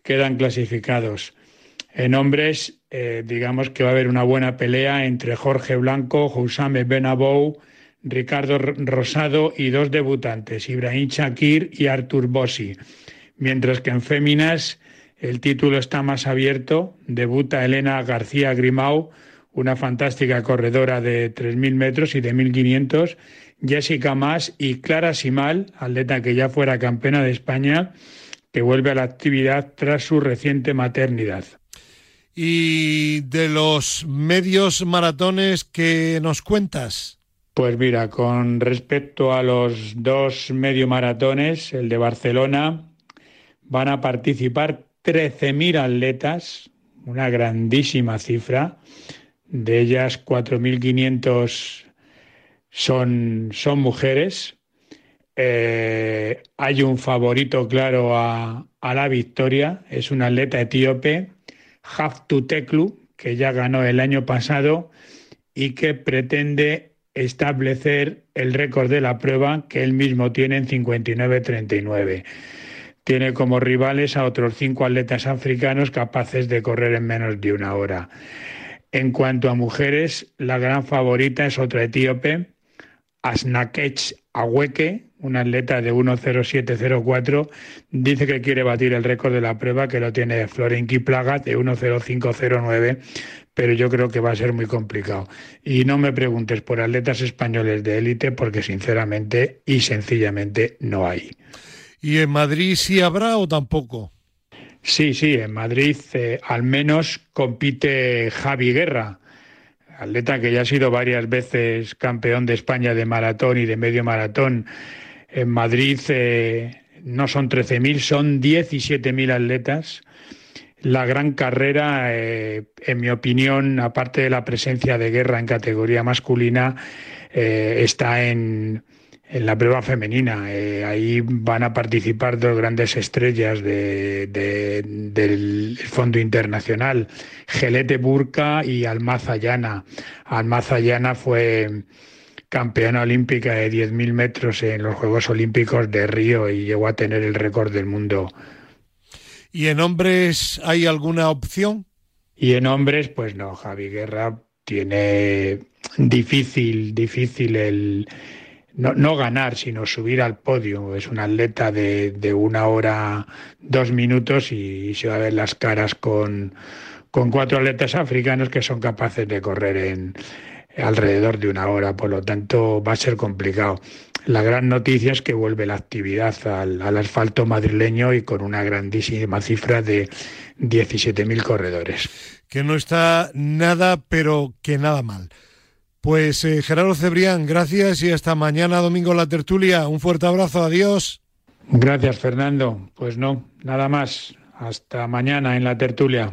Speaker 8: quedan clasificados. En hombres, eh, digamos que va a haber una buena pelea entre Jorge Blanco, Jousame Benabou, Ricardo Rosado y dos debutantes, Ibrahim Shakir y Artur Bossi. Mientras que en féminas el título está más abierto. Debuta Elena García Grimau, una fantástica corredora de 3.000 metros y de 1.500. Jessica Mas y Clara Simal, atleta que ya fuera campeona de España, que vuelve a la actividad tras su reciente maternidad.
Speaker 2: ¿Y de los medios maratones que nos cuentas?
Speaker 8: Pues mira, con respecto a los dos medio maratones, el de Barcelona, van a participar 13.000 atletas, una grandísima cifra. De ellas, 4.500 son, son mujeres. Eh, hay un favorito claro a, a, la victoria, es un atleta etíope, Haftu Teklu, que ya ganó el año pasado y que pretende establecer el récord de la prueba que él mismo tiene en 59-39 tiene como rivales a otros cinco atletas africanos capaces de correr en menos de una hora. En cuanto a mujeres, la gran favorita es otra etíope, Asnakech Aweke, una atleta de 1.0704, dice que quiere batir el récord de la prueba que lo tiene Florenki Plaga de 1.0509, pero yo creo que va a ser muy complicado. Y no me preguntes por atletas españoles de élite porque sinceramente y sencillamente no hay.
Speaker 2: ¿Y en Madrid sí habrá o tampoco?
Speaker 8: Sí, sí, en Madrid eh, al menos compite Javi Guerra, atleta que ya ha sido varias veces campeón de España de maratón y de medio maratón. En Madrid eh, no son 13.000, son 17.000 atletas. La gran carrera, eh, en mi opinión, aparte de la presencia de Guerra en categoría masculina, está en en la prueba femenina. Eh, ahí van a participar dos grandes estrellas del Fondo Internacional, Gelete Burka y Almaza Llana. Almaza Llana fue campeona olímpica de 10.000 metros en los Juegos Olímpicos de Río y llegó a tener el récord del mundo.
Speaker 2: ¿Y en hombres hay alguna opción?
Speaker 8: Y en hombres, pues no, Javi Guerra tiene difícil, difícil el no, no, ganar, sino subir al podio. Es un atleta de, de, una hora, dos minutos y, se va a ver las caras con, con cuatro atletas africanos que son capaces de correr en alrededor de una hora. Por lo tanto, va a ser complicado. La gran noticia es que vuelve la actividad al, al asfalto madrileño y con una grandísima cifra de 17.000 corredores.
Speaker 2: Que no está nada, pero que nada mal. Pues eh, Gerardo Cebrián, gracias y hasta mañana domingo la tertulia. Un fuerte abrazo, adiós.
Speaker 8: Gracias, Fernando. Pues no, nada más. Hasta mañana en la tertulia.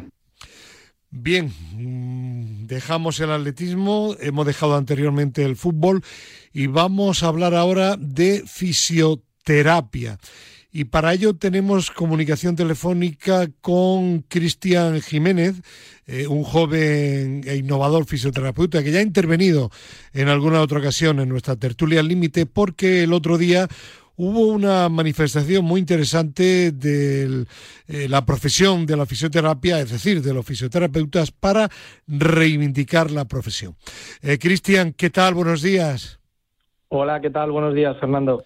Speaker 2: Bien, mm, dejamos el atletismo, hemos dejado anteriormente el fútbol y vamos a hablar ahora de fisioterapia. Y para ello tenemos comunicación telefónica con Cristian Jiménez, eh, un joven e innovador fisioterapeuta que ya ha intervenido en alguna otra ocasión en nuestra tertulia límite porque el otro día hubo una manifestación muy interesante de eh, la profesión de la fisioterapia, es decir, de los fisioterapeutas, para reivindicar la profesión. Eh, Cristian, ¿qué tal? Buenos días.
Speaker 9: Hola, ¿qué tal? Buenos días, Fernando.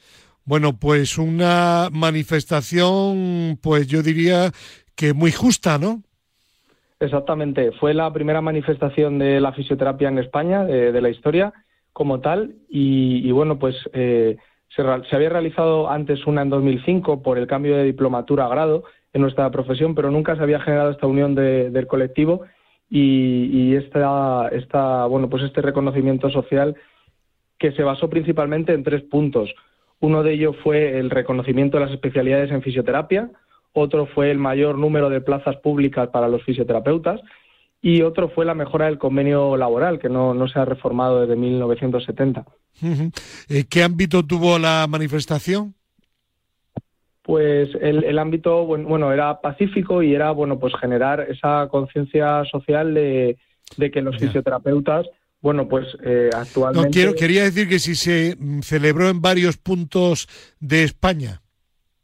Speaker 2: Bueno, pues una manifestación, pues yo diría que muy justa, ¿no?
Speaker 9: Exactamente, fue la primera manifestación de la fisioterapia en España, de, la historia como tal, y, bueno, pues eh, se, había realizado antes una en 2005 por el cambio de diplomatura a grado en nuestra profesión, pero nunca se había generado esta unión del colectivo y, y esta, esta, bueno, pues este reconocimiento social que se basó principalmente en tres puntos. Uno de ellos fue el reconocimiento de las especialidades en fisioterapia, otro fue el mayor número de plazas públicas para los fisioterapeutas y otro fue la mejora del convenio laboral, que no, se ha reformado desde 1970.
Speaker 2: Eh, ¿Qué ámbito tuvo la manifestación?
Speaker 9: Pues el, ámbito bueno, era pacífico y era bueno pues generar esa conciencia social de, que los fisioterapeutas bueno, pues eh, actualmente.
Speaker 2: No, quiero, quería decir que si se mm, celebró en varios puntos de España.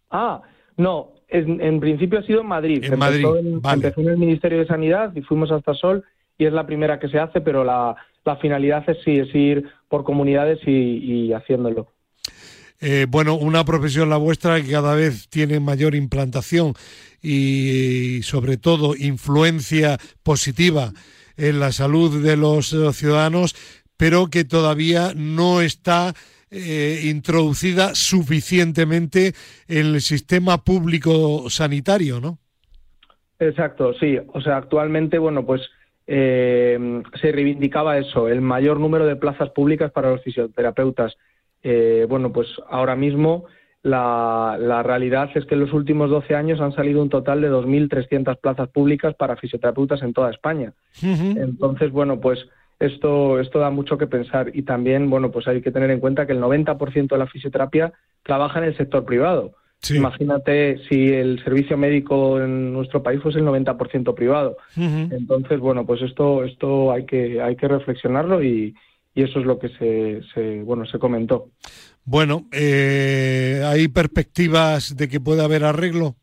Speaker 9: Ah, no, en, principio ha sido en Madrid.
Speaker 2: En Madrid,
Speaker 9: Empezó en el Ministerio de Sanidad y fuimos hasta Sol y es la primera que se hace, pero la, finalidad es, sí, es ir por comunidades y, haciéndolo.
Speaker 2: Eh, bueno, una profesión la vuestra que cada vez tiene mayor implantación y sobre todo influencia positiva en la salud de los eh, ciudadanos, pero que todavía no está eh, introducida suficientemente en el sistema público sanitario, ¿no?
Speaker 9: Exacto, sí. O sea, actualmente, bueno, pues eh, se reivindicaba eso, el mayor número de plazas públicas para los fisioterapeutas. bueno, pues ahora mismo la, la, realidad es que en los últimos 12 años han salido un total de 2.300 plazas públicas para fisioterapeutas en toda España. Entonces, bueno, pues esto, esto da mucho que pensar y también, bueno, pues hay que tener en cuenta que el 90% de la fisioterapia trabaja en el sector privado. Imagínate si el servicio médico en nuestro país fuese el 90% privado. Entonces, bueno, pues esto, esto hay que, hay que reflexionarlo y, y eso es lo que se, se bueno, se comentó.
Speaker 2: Bueno, eh, ¿hay perspectivas de que pueda haber arreglo?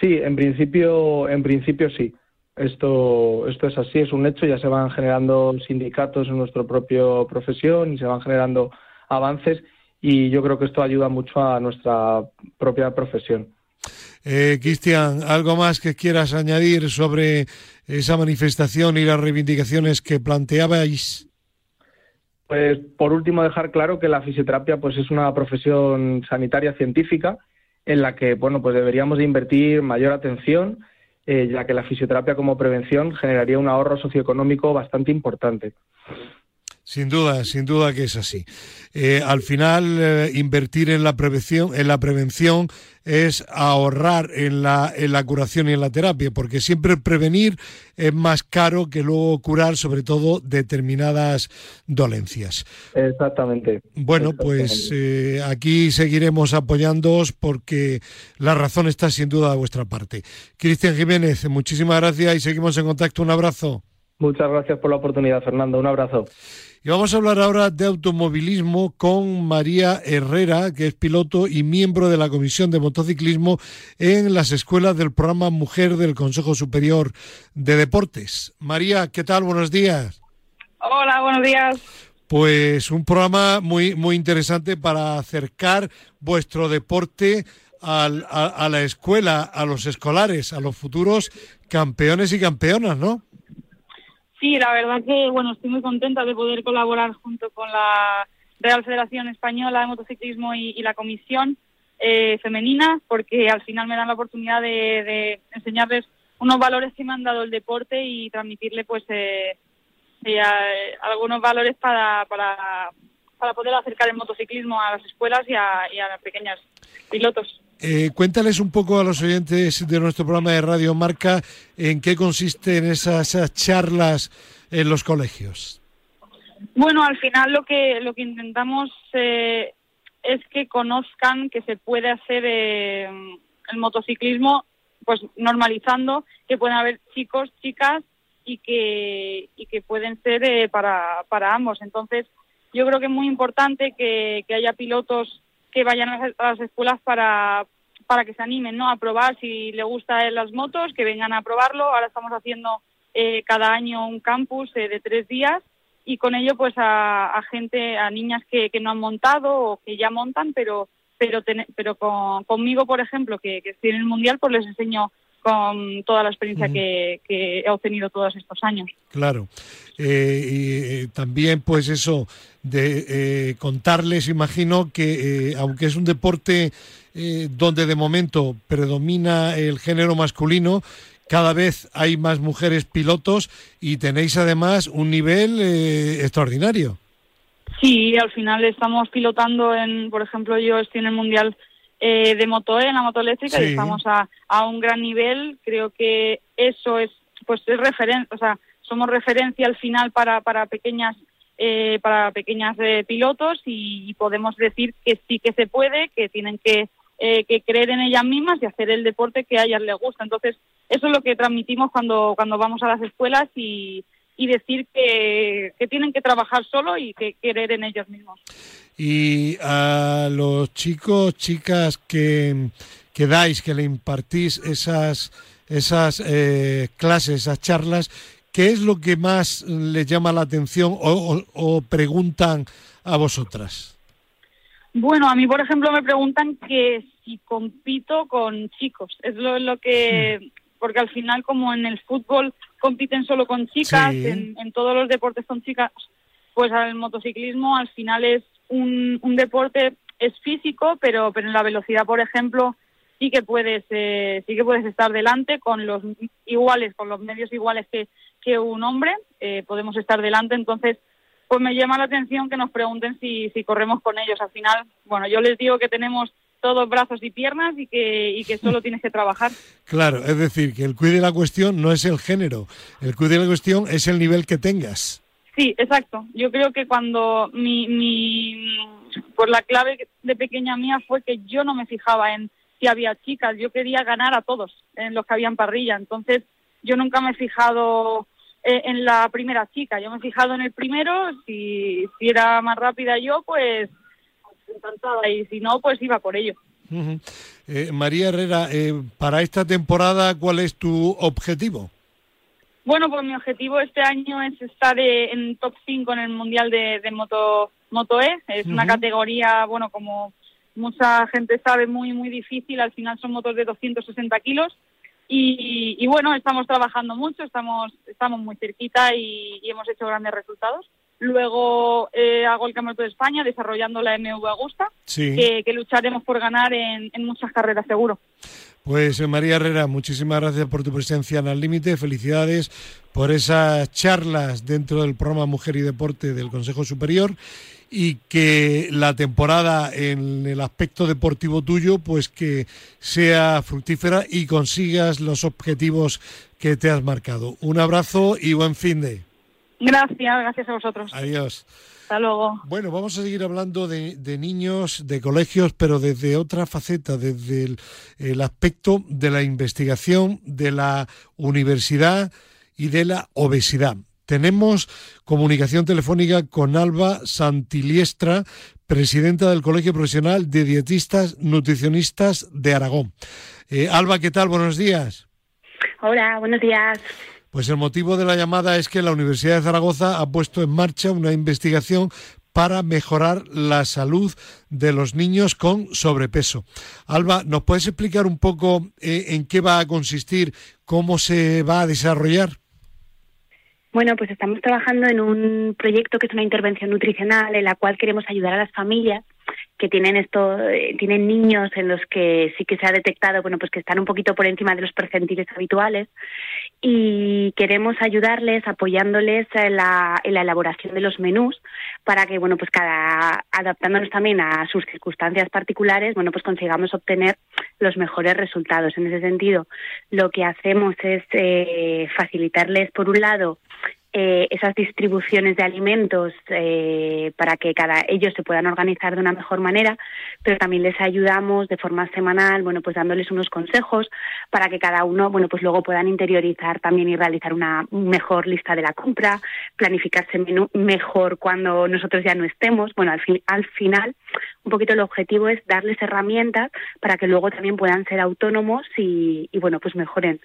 Speaker 9: Sí, en principio, en principio sí. Esto, esto es así, es un hecho, ya se van generando sindicatos en nuestra propia profesión y se van generando avances y yo creo que esto ayuda mucho a nuestra propia profesión.
Speaker 2: Eh, Cristian, ¿algo más que quieras añadir sobre esa manifestación y las reivindicaciones que planteabais?
Speaker 9: Pues por último dejar claro que la fisioterapia pues es una profesión sanitaria científica en la que bueno pues deberíamos de invertir mayor atención eh, ya que la fisioterapia como prevención generaría un ahorro socioeconómico bastante importante.
Speaker 2: Sin duda, sin duda que es así. Eh, al final, eh, invertir en la prevención, en la prevención es ahorrar en la, en la curación y en la terapia, porque siempre prevenir es más caro que luego curar, sobre todo determinadas dolencias.
Speaker 9: Exactamente.
Speaker 2: Bueno, pues eh, aquí seguiremos apoyándoos porque la razón está sin duda de vuestra parte. Cristian Jiménez, muchísimas gracias y seguimos en contacto. Un abrazo.
Speaker 9: Muchas gracias por la oportunidad, Fernando. Un abrazo.
Speaker 2: Y vamos a hablar ahora de automovilismo con María Herrera, que es piloto y miembro de la Comisión de Motociclismo en las escuelas del programa Mujer del Consejo Superior de Deportes. María, ¿qué tal? Buenos días.
Speaker 10: Hola, buenos días.
Speaker 2: Pues un programa muy, muy interesante para acercar vuestro deporte a, a la escuela, a los escolares, a los futuros campeones y campeonas, ¿no?
Speaker 10: Sí, la verdad que bueno, estoy muy contenta de poder colaborar junto con la Real Federación Española de Motociclismo y, la Comisión eh, Femenina, porque al final me dan la oportunidad de, enseñarles unos valores que me han dado el deporte y transmitirle pues eh, eh, algunos valores para, para, para poder acercar el motociclismo a las escuelas y a, y a las pequeñas pilotos.
Speaker 2: Eh, cuéntales un poco a los oyentes de nuestro programa de Radio Marca en qué consisten esas, charlas en los colegios.
Speaker 10: Bueno, al final lo que lo que intentamos eh, es que conozcan que se puede hacer eh, el motociclismo, pues normalizando que pueden haber chicos, chicas y que y que pueden ser para para ambos. Entonces, yo creo que es muy importante que, que haya pilotos que vayan a las escuelas para, para que se animen ¿no? a probar si le gustan las motos, que vengan a probarlo. Ahora estamos haciendo eh, cada año un campus eh, de tres días y con ello pues a, gente, a niñas que, que, no han montado o que ya montan, pero pero pero con, conmigo, por ejemplo, que, que estoy en el Mundial, pues les enseño con toda la experiencia que, he obtenido todos estos años.
Speaker 2: Claro. Eh, y eh, también, pues eso, de eh, contarles, imagino que aunque es un deporte donde de momento predomina el género masculino, cada vez hay más mujeres pilotos y tenéis además un nivel extraordinario.
Speaker 10: Sí, al final estamos pilotando en, por ejemplo, yo estoy en el Mundial eh, de moto en la moto eléctrica y estamos a, a un gran nivel. Creo que eso es, pues es referencia, o sea, somos referencia al final para, para pequeñas eh, para pequeñas eh, pilotos y, podemos decir que sí que se puede, que tienen que, que creer en ellas mismas y hacer el deporte que a ellas les gusta. Entonces, eso es lo que transmitimos cuando, cuando vamos a las escuelas y, y decir que, que tienen que trabajar solo y que querer en ellos mismos.
Speaker 2: Y a los chicos, chicas que, que dais, que le impartís esas, esas eh, clases, esas charlas, ¿qué es lo que más les llama la atención o, preguntan a vosotras?
Speaker 10: Bueno, a mí, por ejemplo, me preguntan que si compito con chicos. Es lo, lo que, porque al final, como en el fútbol compiten solo con chicas, en, en, todos los deportes con chicas, pues el motociclismo al final es un, un deporte es físico, pero, pero en la velocidad, por ejemplo, sí que puedes eh, sí que puedes estar delante con los iguales, con los medios iguales que, que un hombre, eh, podemos estar delante, entonces pues me llama la atención que nos pregunten si, si corremos con ellos. Al final, bueno, yo les digo que tenemos todos brazos y piernas y que, y que solo tienes que trabajar.
Speaker 2: Claro, es decir, que el cuide de la cuestión no es el género, el cuide de la cuestión es el nivel que tengas.
Speaker 10: Sí, exacto. Yo creo que cuando mi, mi, pues la clave de pequeña mía fue que yo no me fijaba en si había chicas, yo quería ganar a todos en los que habían parrilla. Entonces, yo nunca me he fijado eh, en la primera chica, yo me he fijado en el primero, si, si era más rápida yo, pues encantada, y si no, pues iba por ello.
Speaker 2: Eh, María Herrera, eh, para esta temporada, ¿cuál es tu objetivo?
Speaker 10: Bueno, pues mi objetivo este año es estar en top 5 en el Mundial de, Moto, Moto E. Es una categoría, bueno, como mucha gente sabe, muy, muy difícil. Al final son motos de 260 kilos. Y, bueno, estamos trabajando mucho, estamos, estamos muy cerquita y, hemos hecho grandes resultados. Luego eh, hago el Campeonato de España desarrollando la MV Augusta, que, lucharemos por ganar en, en muchas carreras seguro.
Speaker 2: Pues eh, María Herrera, muchísimas gracias por tu presencia en Al Límite. Felicidades por esas charlas dentro del programa Mujer y Deporte del Consejo Superior y que la temporada en el aspecto deportivo tuyo pues que sea fructífera y consigas los objetivos que te has marcado. Un abrazo y buen fin de.
Speaker 10: Gracias, gracias a vosotros.
Speaker 2: Adiós.
Speaker 10: Hasta luego.
Speaker 2: Bueno, vamos a seguir hablando de, niños, de colegios, pero desde otra faceta, desde el, aspecto de la investigación, de la universidad y de la obesidad. Tenemos comunicación telefónica con Alba Santiliestra, presidenta del Colegio Profesional de Dietistas Nutricionistas de Aragón. Eh, Alba, ¿qué tal? Buenos días.
Speaker 11: Hola, buenos días.
Speaker 2: Pues el motivo de la llamada es que la Universidad de Zaragoza ha puesto en marcha una investigación para mejorar la salud de los niños con sobrepeso. Alba, ¿nos puedes explicar un poco eh, en qué va a consistir, cómo se va a desarrollar?
Speaker 11: Bueno, pues estamos trabajando en un proyecto que es una intervención nutricional en la cual queremos ayudar a las familias que tienen esto, eh, tienen niños en los que sí que se ha detectado, bueno, pues que están un poquito por encima de los percentiles habituales y queremos ayudarles apoyándoles en la, elaboración de los menús para que, bueno, pues cada, adaptándonos también a sus circunstancias particulares, bueno, pues consigamos obtener los mejores resultados. En ese sentido, lo que hacemos es eh, facilitarles, por un lado, eh, esas distribuciones de alimentos eh, para que cada ellos se puedan organizar de una mejor manera, pero también les ayudamos de forma semanal, bueno, pues dándoles unos consejos para que cada uno, bueno, pues luego puedan interiorizar también y realizar una mejor lista de la compra, planificarse mejor cuando nosotros ya no estemos. Bueno, al, fin, al final, un poquito el objetivo es darles herramientas para que luego también puedan ser autónomos y, y bueno, pues mejoren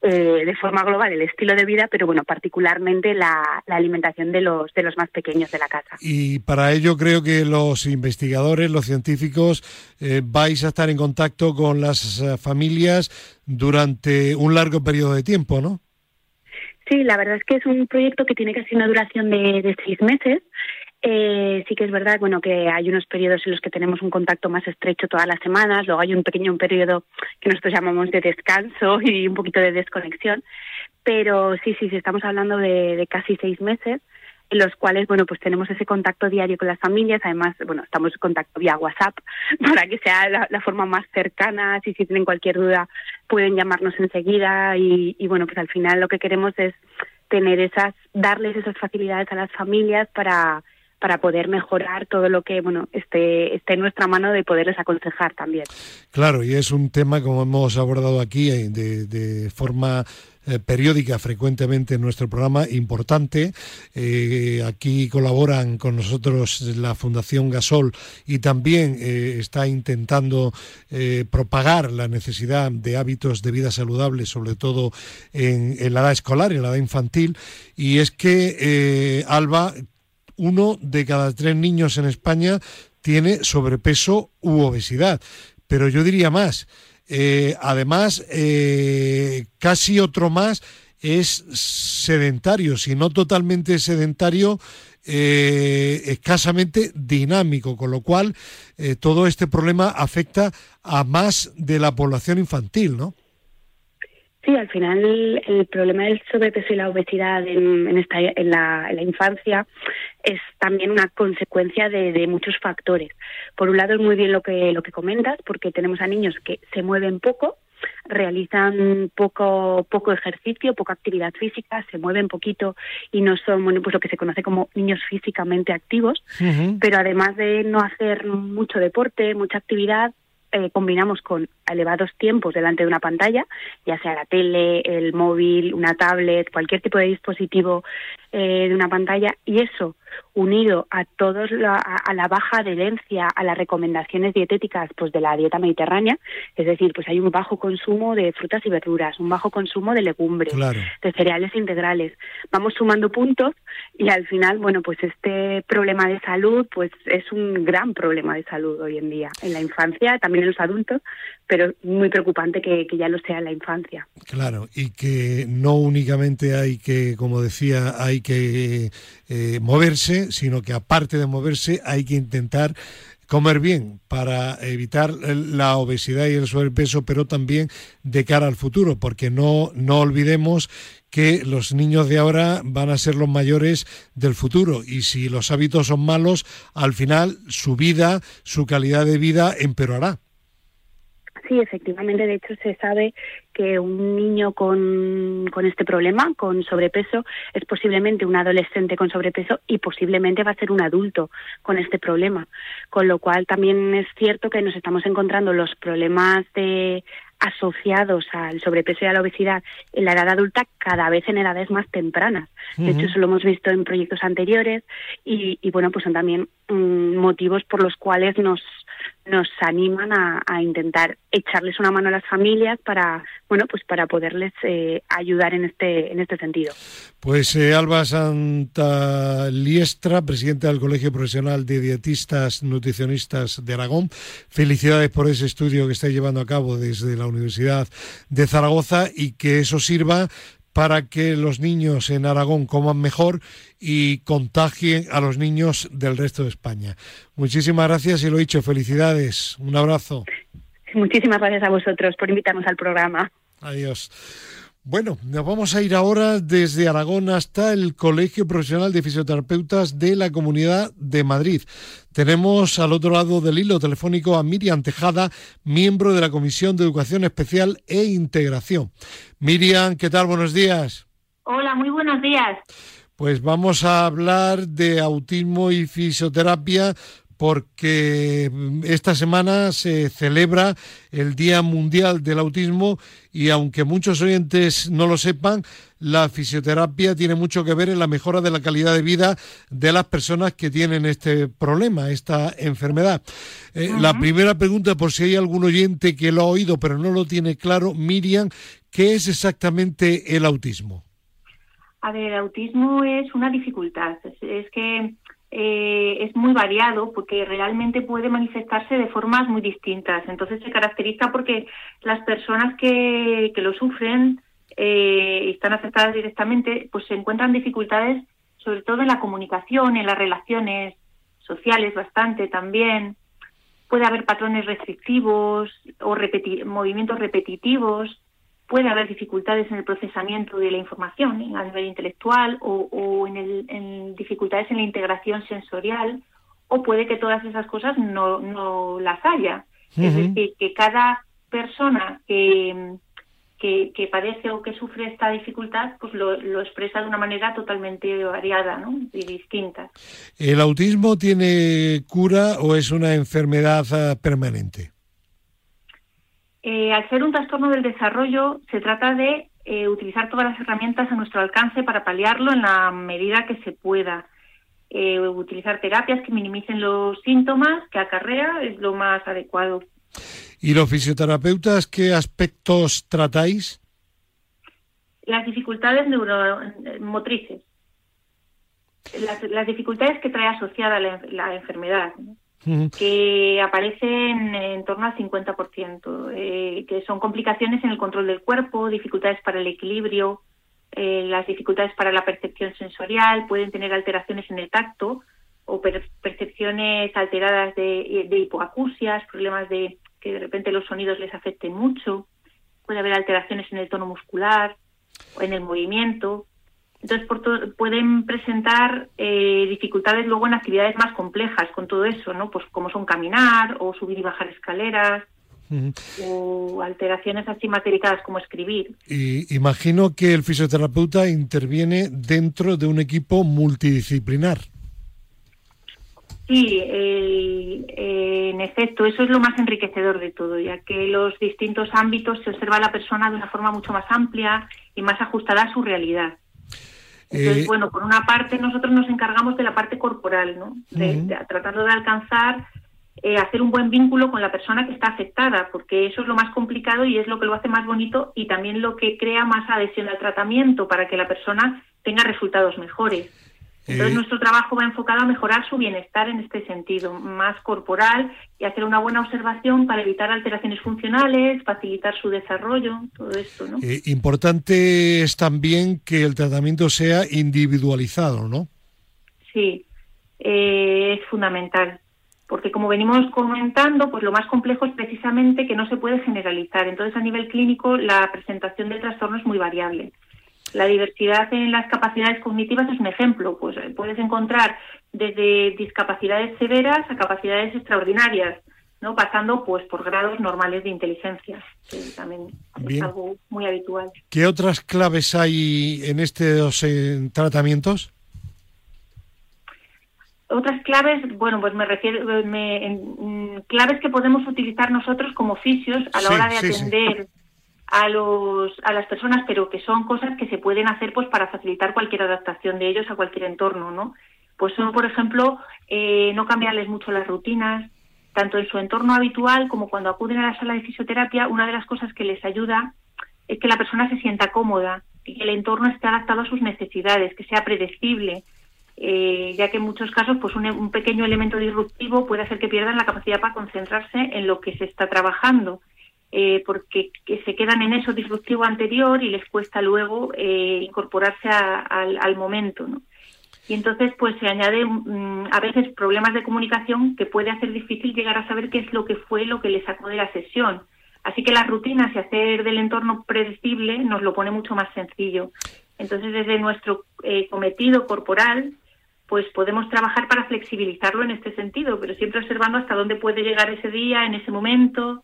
Speaker 11: eh, de forma global el estilo de vida, pero bueno, particularmente la, alimentación de los, de los más pequeños de la casa.
Speaker 2: Y para ello creo que los investigadores, los científicos, eh, vais a estar en contacto con las eh, familias durante un largo periodo de tiempo, ¿no?
Speaker 11: Sí, la verdad es que es un proyecto que tiene casi una duración de, de seis meses eh, sí que es verdad, bueno, que hay unos periodos en los que tenemos un contacto más estrecho todas las semanas, luego hay un pequeño periodo que nosotros llamamos de descanso y un poquito de desconexión, pero sí, sí, sí, estamos hablando de, casi seis meses en los cuales, bueno, pues tenemos ese contacto diario con las familias, además, bueno, estamos en contacto vía WhatsApp para que sea la, forma más cercana, si, si tienen cualquier duda pueden llamarnos enseguida y, y, bueno, pues al final lo que queremos es tener esas, darles esas facilidades a las familias para para poder mejorar todo lo que bueno esté, esté en nuestra mano de poderles aconsejar también.
Speaker 2: Claro, y es un tema, como hemos abordado aquí, eh, de, forma eh, periódica frecuentemente en nuestro programa, importante. Eh, aquí colaboran con nosotros la Fundación Gasol y también está intentando propagar la necesidad de hábitos de vida saludables, sobre todo en, en, la edad escolar, en la edad infantil. Y es que, Alba, uno de cada tres niños en España tiene sobrepeso u obesidad. Pero yo diría más. Eh, además, eh, casi otro más es sedentario, si no totalmente sedentario, eh, escasamente dinámico, con lo cual todo este problema afecta a más de la población infantil, ¿no?
Speaker 11: Sí, al final el problema del sobrepeso y la obesidad en, esta, en, la, infancia es también una consecuencia de, muchos factores. Por un lado es muy bien lo que, lo que comentas, porque tenemos a niños que se mueven poco, realizan poco poco ejercicio, poca actividad física, se mueven poquito y no son bueno, pues lo que se conoce como niños físicamente activos, pero además de no hacer mucho deporte, mucha actividad, eh, combinamos con elevados tiempos delante de una pantalla, ya sea la tele, el móvil, una tablet, cualquier tipo de dispositivo eh, de una pantalla, y eso unido a todos la, a, la baja adherencia a las recomendaciones dietéticas pues de la dieta mediterránea, es decir, pues hay un bajo consumo de frutas y verduras, un bajo consumo de legumbres, de cereales integrales. Vamos sumando puntos y al final, bueno, pues este problema de salud pues es un gran problema de salud hoy en día en la infancia, también en los adultos, pero muy preocupante que, ya lo sea en la infancia.
Speaker 2: Claro, y que no únicamente hay que, como decía, hay que eh, moverse, sino que aparte de moverse hay que intentar comer bien para evitar la obesidad y el sobrepeso, pero también de cara al futuro, porque no, no olvidemos que los niños de ahora van a ser los mayores del futuro y si los hábitos son malos, al final su vida, su calidad de vida empeorará.
Speaker 11: Sí, efectivamente. De hecho, se sabe que un niño con, con, este problema, con sobrepeso, es posiblemente un adolescente con sobrepeso y posiblemente va a ser un adulto con este problema. Con lo cual, también es cierto que nos estamos encontrando los problemas de asociados al sobrepeso y a la obesidad en la edad adulta cada vez en edades más tempranas. De hecho, eso lo hemos visto en proyectos anteriores y, bueno, pues son también mm, motivos por los cuales nos, nos animan a, intentar echarles una mano a las familias para bueno pues para poderles eh, ayudar en este en este sentido.
Speaker 2: Pues eh, Alba Santa Liestra presidenta del Colegio Profesional de Dietistas Nutricionistas de Aragón. Felicidades por ese estudio que está llevando a cabo desde la Universidad de Zaragoza y que eso sirva para que los niños en Aragón coman mejor y contagien a los niños del resto de España. Muchísimas gracias y lo dicho, felicidades. Un abrazo.
Speaker 11: Muchísimas gracias a vosotros por invitarnos al programa.
Speaker 2: Adiós. Bueno, nos vamos a ir ahora desde Aragón hasta el Colegio Profesional de Fisioterapeutas de la Comunidad de Madrid. Tenemos al otro lado del hilo telefónico a Miriam Tejada, miembro de la Comisión de Educación Especial e Integración. Miriam, ¿qué tal? Buenos días.
Speaker 12: Hola, muy buenos días.
Speaker 2: Pues vamos a hablar de autismo y fisioterapia porque esta semana se celebra el Día Mundial del Autismo y aunque muchos oyentes no lo sepan, la fisioterapia tiene mucho que ver en la mejora de la calidad de vida de las personas que tienen este problema, esta enfermedad. Eh, la primera pregunta, por si hay algún oyente que lo ha oído pero no lo tiene claro, Miriam, ¿Qué es exactamente el autismo?
Speaker 12: A ver, el autismo es una dificultad. Es, que eh, es muy variado porque realmente puede manifestarse de formas muy distintas. Entonces se caracteriza porque las personas que, que lo sufren eh, y están afectadas directamente, pues se encuentran dificultades sobre todo en la comunicación, en las relaciones sociales bastante también. Puede haber patrones restrictivos o movimientos repetitivos puede haber dificultades en el procesamiento de la información a nivel intelectual o, en, dificultades en la integración sensorial o puede que todas esas cosas no, las haya. Es decir, que cada persona que, que, padece o que sufre esta dificultad, pues lo, lo, expresa de una manera totalmente variada ¿no? y distinta.
Speaker 2: ¿El autismo tiene cura o es una enfermedad ah, permanente?
Speaker 12: Eh, al ser un trastorno del desarrollo, se trata de eh, utilizar todas las herramientas a nuestro alcance para paliarlo en la medida que se pueda. Eh, utilizar terapias que minimicen los síntomas que acarrea es lo más adecuado.
Speaker 2: ¿Y los fisioterapeutas qué aspectos tratáis?
Speaker 12: Las dificultades neuromotrices, las, dificultades que trae asociada la, la enfermedad que aparecen en torno al 50%, eh, que son complicaciones en el control del cuerpo, dificultades para el equilibrio, eh, las dificultades para la percepción sensorial, pueden tener alteraciones en el tacto o percepciones alteradas de, de hipoacusias, problemas de que de repente los sonidos les afecten mucho, puede haber alteraciones en el tono muscular o en el movimiento, entonces, pueden presentar eh, dificultades luego en actividades más complejas con todo eso, ¿no? Pues como son caminar o subir y bajar escaleras. o alteraciones así materializadas como escribir.
Speaker 2: Y imagino que el fisioterapeuta interviene dentro de un equipo multidisciplinar.
Speaker 12: Sí, eh, en efecto, eso es lo más enriquecedor de todo, ya que los distintos ámbitos se observa a la persona de una forma mucho más amplia y más ajustada a su realidad. Entonces, eh, bueno, por una parte nosotros nos encargamos de la parte corporal, ¿no? De, tratando de alcanzar, eh, hacer un buen vínculo con la persona que está afectada, porque eso es lo más complicado y es lo que lo hace más bonito y también lo que crea más adhesión al tratamiento para que la persona tenga resultados mejores. Entonces, eh, nuestro trabajo va enfocado a mejorar su bienestar en este sentido, más corporal y hacer una buena observación para evitar alteraciones funcionales, facilitar su desarrollo, todo esto, ¿no?
Speaker 2: Eh, importante es también que el tratamiento sea individualizado, ¿no?
Speaker 12: Sí, eh, es fundamental, porque como venimos comentando, pues lo más complejo es precisamente que no se puede generalizar. Entonces, a nivel clínico, la presentación del trastorno es muy variable. La diversidad en las capacidades cognitivas es un ejemplo. Pues eh, puedes encontrar desde discapacidades severas a capacidades extraordinarias, ¿no? pasando pues por grados normales de inteligencia, que también es algo muy habitual.
Speaker 2: ¿Qué otras claves hay en estos tratamientos?
Speaker 12: Otras claves, bueno, pues me refiero, me, en, claves que podemos utilizar nosotros como fisios a la hora de atender a, los, a las personas, pero que son cosas que se pueden hacer pues para facilitar cualquier adaptación de ellos a cualquier entorno, ¿no? Pues son, por ejemplo, eh, no cambiarles mucho las rutinas, tanto en su entorno habitual como cuando acuden a la sala de fisioterapia, una de las cosas que les ayuda es que la persona se sienta cómoda y que el entorno esté adaptado a sus necesidades, que sea predecible, eh, ya que en muchos casos pues un, un, pequeño elemento disruptivo puede hacer que pierdan la capacidad para concentrarse en lo que se está trabajando eh, porque se quedan en eso disruptivo anterior y les cuesta luego eh, incorporarse al, momento. ¿no? Y entonces pues se añade mm, a veces problemas de comunicación que puede hacer difícil llegar a saber qué es lo que fue lo que le sacó de la sesión. Así que las rutinas y hacer del entorno predecible nos lo pone mucho más sencillo. Entonces desde nuestro eh, cometido corporal pues podemos trabajar para flexibilizarlo en este sentido, pero siempre observando hasta dónde puede llegar ese día, en ese momento,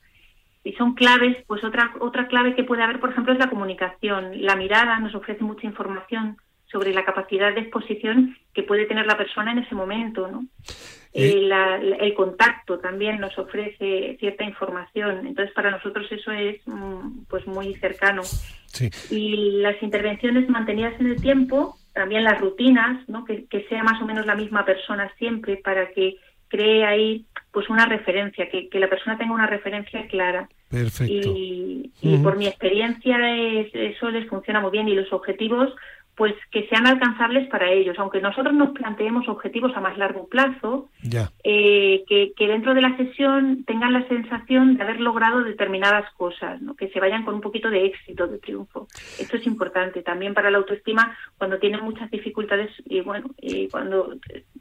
Speaker 12: y son claves, pues otra, otra clave que puede haber, por ejemplo, es la comunicación. La mirada nos ofrece mucha información sobre la capacidad de exposición que puede tener la persona en ese momento, ¿no? Eh, el contacto también nos ofrece cierta información, entonces para nosotros eso es mm, pues muy cercano. Y las intervenciones mantenidas en el tiempo, también las rutinas, ¿no? que, que sea más o menos la misma persona siempre para que cree ahí pues una referencia, que, que la persona tenga una referencia clara.
Speaker 2: Perfecto.
Speaker 12: Y, por mi experiencia eso les funciona muy bien y los objetivos pues que sean alcanzables para ellos, aunque nosotros nos planteemos objetivos a más largo plazo, eh, que, dentro de la sesión tengan la sensación de haber logrado determinadas cosas, ¿no? que se vayan con un poquito de éxito, de triunfo. Esto es importante también para la autoestima cuando tienen muchas dificultades y bueno, y cuando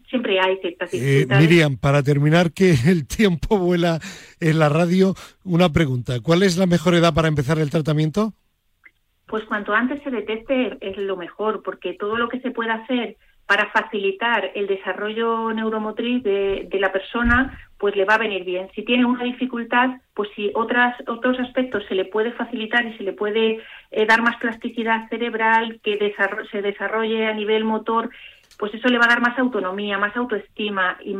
Speaker 12: siempre hay ciertas eh, dificultades.
Speaker 2: Miriam, para terminar que el tiempo vuela en la radio, una pregunta, ¿cuál es la mejor edad para empezar el tratamiento?
Speaker 12: Pues cuanto antes se detecte es lo mejor, porque todo lo que se pueda hacer para facilitar el desarrollo neuromotriz de, la persona, pues le va a venir bien. Si tiene una dificultad, pues si otras, otros aspectos se le puede facilitar y se le puede eh, dar más plasticidad cerebral, que se desarrolle a nivel motor pues eso le va a dar más autonomía, más autoestima y,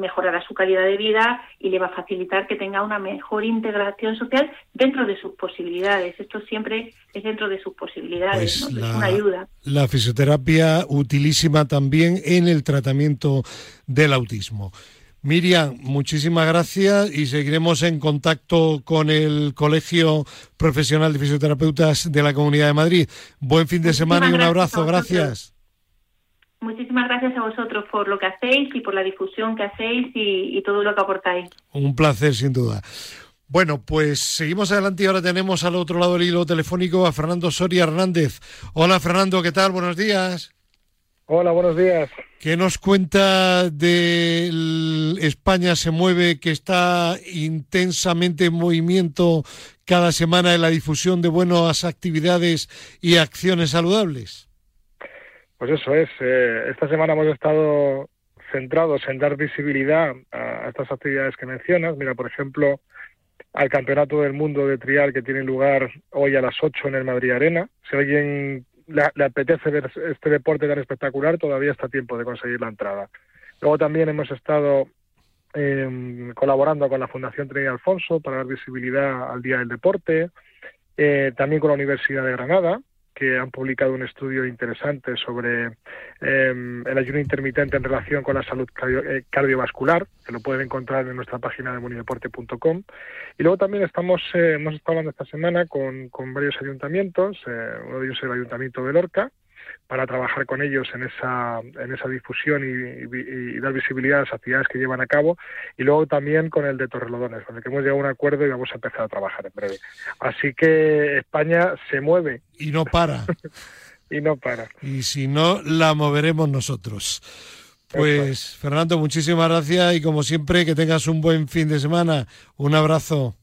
Speaker 12: mejorará su calidad de vida y le va a facilitar que tenga una mejor integración social dentro de sus posibilidades. Esto siempre es dentro de sus posibilidades, pues es una ayuda.
Speaker 2: La fisioterapia utilísima también en el tratamiento del autismo. Miriam, muchísimas gracias y seguiremos en contacto con el Colegio Profesional de Fisioterapeutas de la Comunidad de Madrid. Buen fin de semana y un abrazo. Gracias.
Speaker 12: Muchísimas gracias a vosotros por lo que hacéis y por la difusión que hacéis y, todo lo que aportáis.
Speaker 2: Un placer, sin duda. Bueno, pues seguimos adelante y ahora tenemos al otro lado del hilo telefónico a Fernando Soria Hernández. Hola Fernando, ¿qué tal? Buenos días.
Speaker 13: Hola, buenos días.
Speaker 2: ¿Qué nos cuenta de España se mueve, que está intensamente en movimiento cada semana en la difusión de buenas actividades y acciones saludables?
Speaker 13: Pues eso es. Eh, esta semana hemos estado centrados en dar visibilidad a, estas actividades que mencionas. Mira, por ejemplo, al Campeonato del Mundo de Trial que tiene lugar hoy a las 8 en el Madrid Arena. Si alguien le, apetece ver este deporte tan espectacular, todavía está a tiempo de conseguir la entrada. Luego también hemos estado em, colaborando con la Fundación Trinidad Alfonso para dar visibilidad al Día del Deporte, eh, también con la Universidad de Granada, que han publicado un estudio interesante sobre em, el ayuno intermitente en relación con la salud eh, cardiovascular, que lo pueden encontrar en nuestra página de munideporte.com. Y luego también estamos, eh, hemos estado hablando esta semana con, con varios ayuntamientos, eh, uno de ellos es el Ayuntamiento de Lorca, para trabajar con ellos en esa, en esa difusión y, dar visibilidad a las actividades que llevan a cabo. Y luego también con el de Torrelodones, con el que hemos llegado a un acuerdo y vamos a empezar a trabajar en breve. Así que España se mueve.
Speaker 2: Y no para.
Speaker 13: y no para.
Speaker 2: Y si no, la moveremos nosotros. Pues Fernando, muchísimas gracias y como siempre que tengas un buen fin de semana. Un abrazo.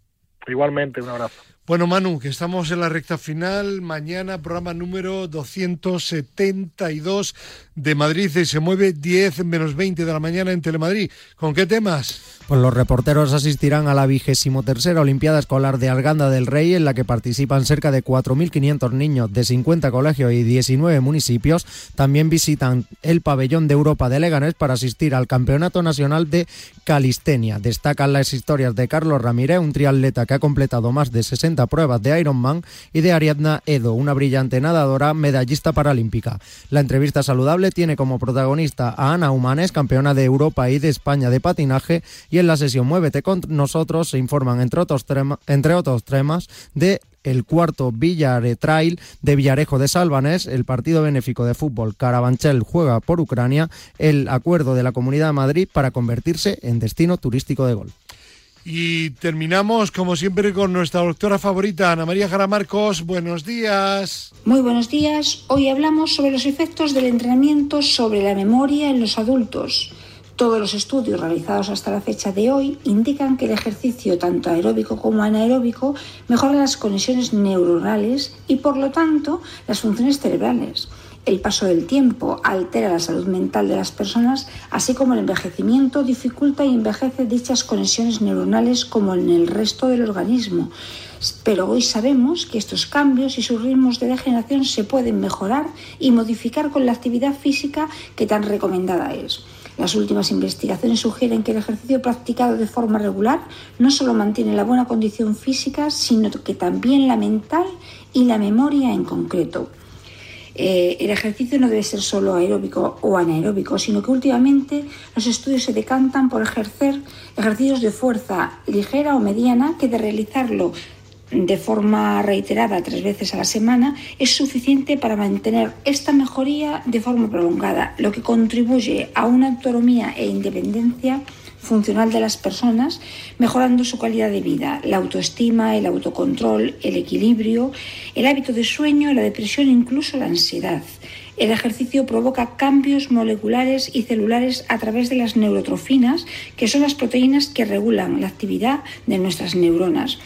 Speaker 13: Igualmente, un abrazo.
Speaker 2: Bueno, Manu, que estamos en la recta final. Mañana, programa número 272 de Madrid y se mueve 10 menos 20 de la mañana en Telemadrid. ¿Con qué temas?
Speaker 3: Pues los reporteros asistirán a la vigésimo tercera Olimpiada Escolar de Arganda del Rey, en la que participan cerca de 4.500 niños de 50 colegios y 19 municipios. También visitan el pabellón de Europa de Leganés para asistir al Campeonato Nacional de Calistenia. Destacan las historias de Carlos Ramírez, un triatleta que ha completado más de 60 pruebas de Ironman, y de Ariadna Edo, una brillante nadadora medallista paralímpica. La entrevista saludable tiene como protagonista a Ana Humanes, campeona de Europa y de España de patinaje, y en la sesión Muévete con nosotros se informan entre otros, entre otros temas de el cuarto Villare Trail de Villarejo de Salvanés, el partido benéfico de fútbol Carabanchel juega por Ucrania, el acuerdo de la Comunidad de Madrid para convertirse en destino turístico de golf.
Speaker 2: Y terminamos, como siempre, con nuestra doctora favorita, Ana María Jara Marcos. Buenos días.
Speaker 14: Muy buenos días. Hoy hablamos sobre los efectos del entrenamiento sobre la memoria en los adultos. Todos los estudios realizados hasta la fecha de hoy indican que el ejercicio tanto aeróbico como anaeróbico mejora las conexiones neuronales y por lo tanto las funciones cerebrales. El paso del tiempo altera la salud mental de las personas, así como el envejecimiento dificulta y envejece dichas conexiones neuronales como en el resto del organismo. Pero hoy sabemos que estos cambios y sus ritmos de degeneración se pueden mejorar y modificar con la actividad física que tan recomendada es. Las últimas investigaciones sugieren que el ejercicio practicado de forma regular no solo mantiene la buena condición física, sino que también la mental y la memoria en concreto. Eh, el ejercicio no debe ser solo aeróbico o anaeróbico, sino que últimamente los estudios se decantan por ejercer ejercicios de fuerza ligera o mediana que de realizarlo de forma reiterada tres veces a la semana es suficiente para mantener esta mejoría de forma prolongada, lo que contribuye a una autonomía e independencia funcional de las personas, mejorando su calidad de vida, la autoestima, el autocontrol, el equilibrio, el hábito de sueño, la depresión e incluso la ansiedad. El ejercicio provoca cambios moleculares y celulares a través de las neurotrofinas, que son las proteínas que regulan la actividad de nuestras neuronas.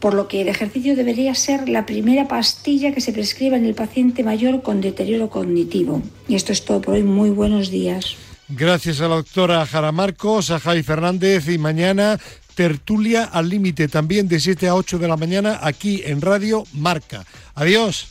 Speaker 14: Por lo que el ejercicio debería ser la primera pastilla que se prescriba en el paciente mayor con deterioro cognitivo. Y esto es todo por hoy. Muy buenos días.
Speaker 2: Gracias a la doctora Jara Marcos, a Javi Fernández y mañana tertulia al límite también de 7 a 8 de la mañana aquí en Radio Marca. Adiós.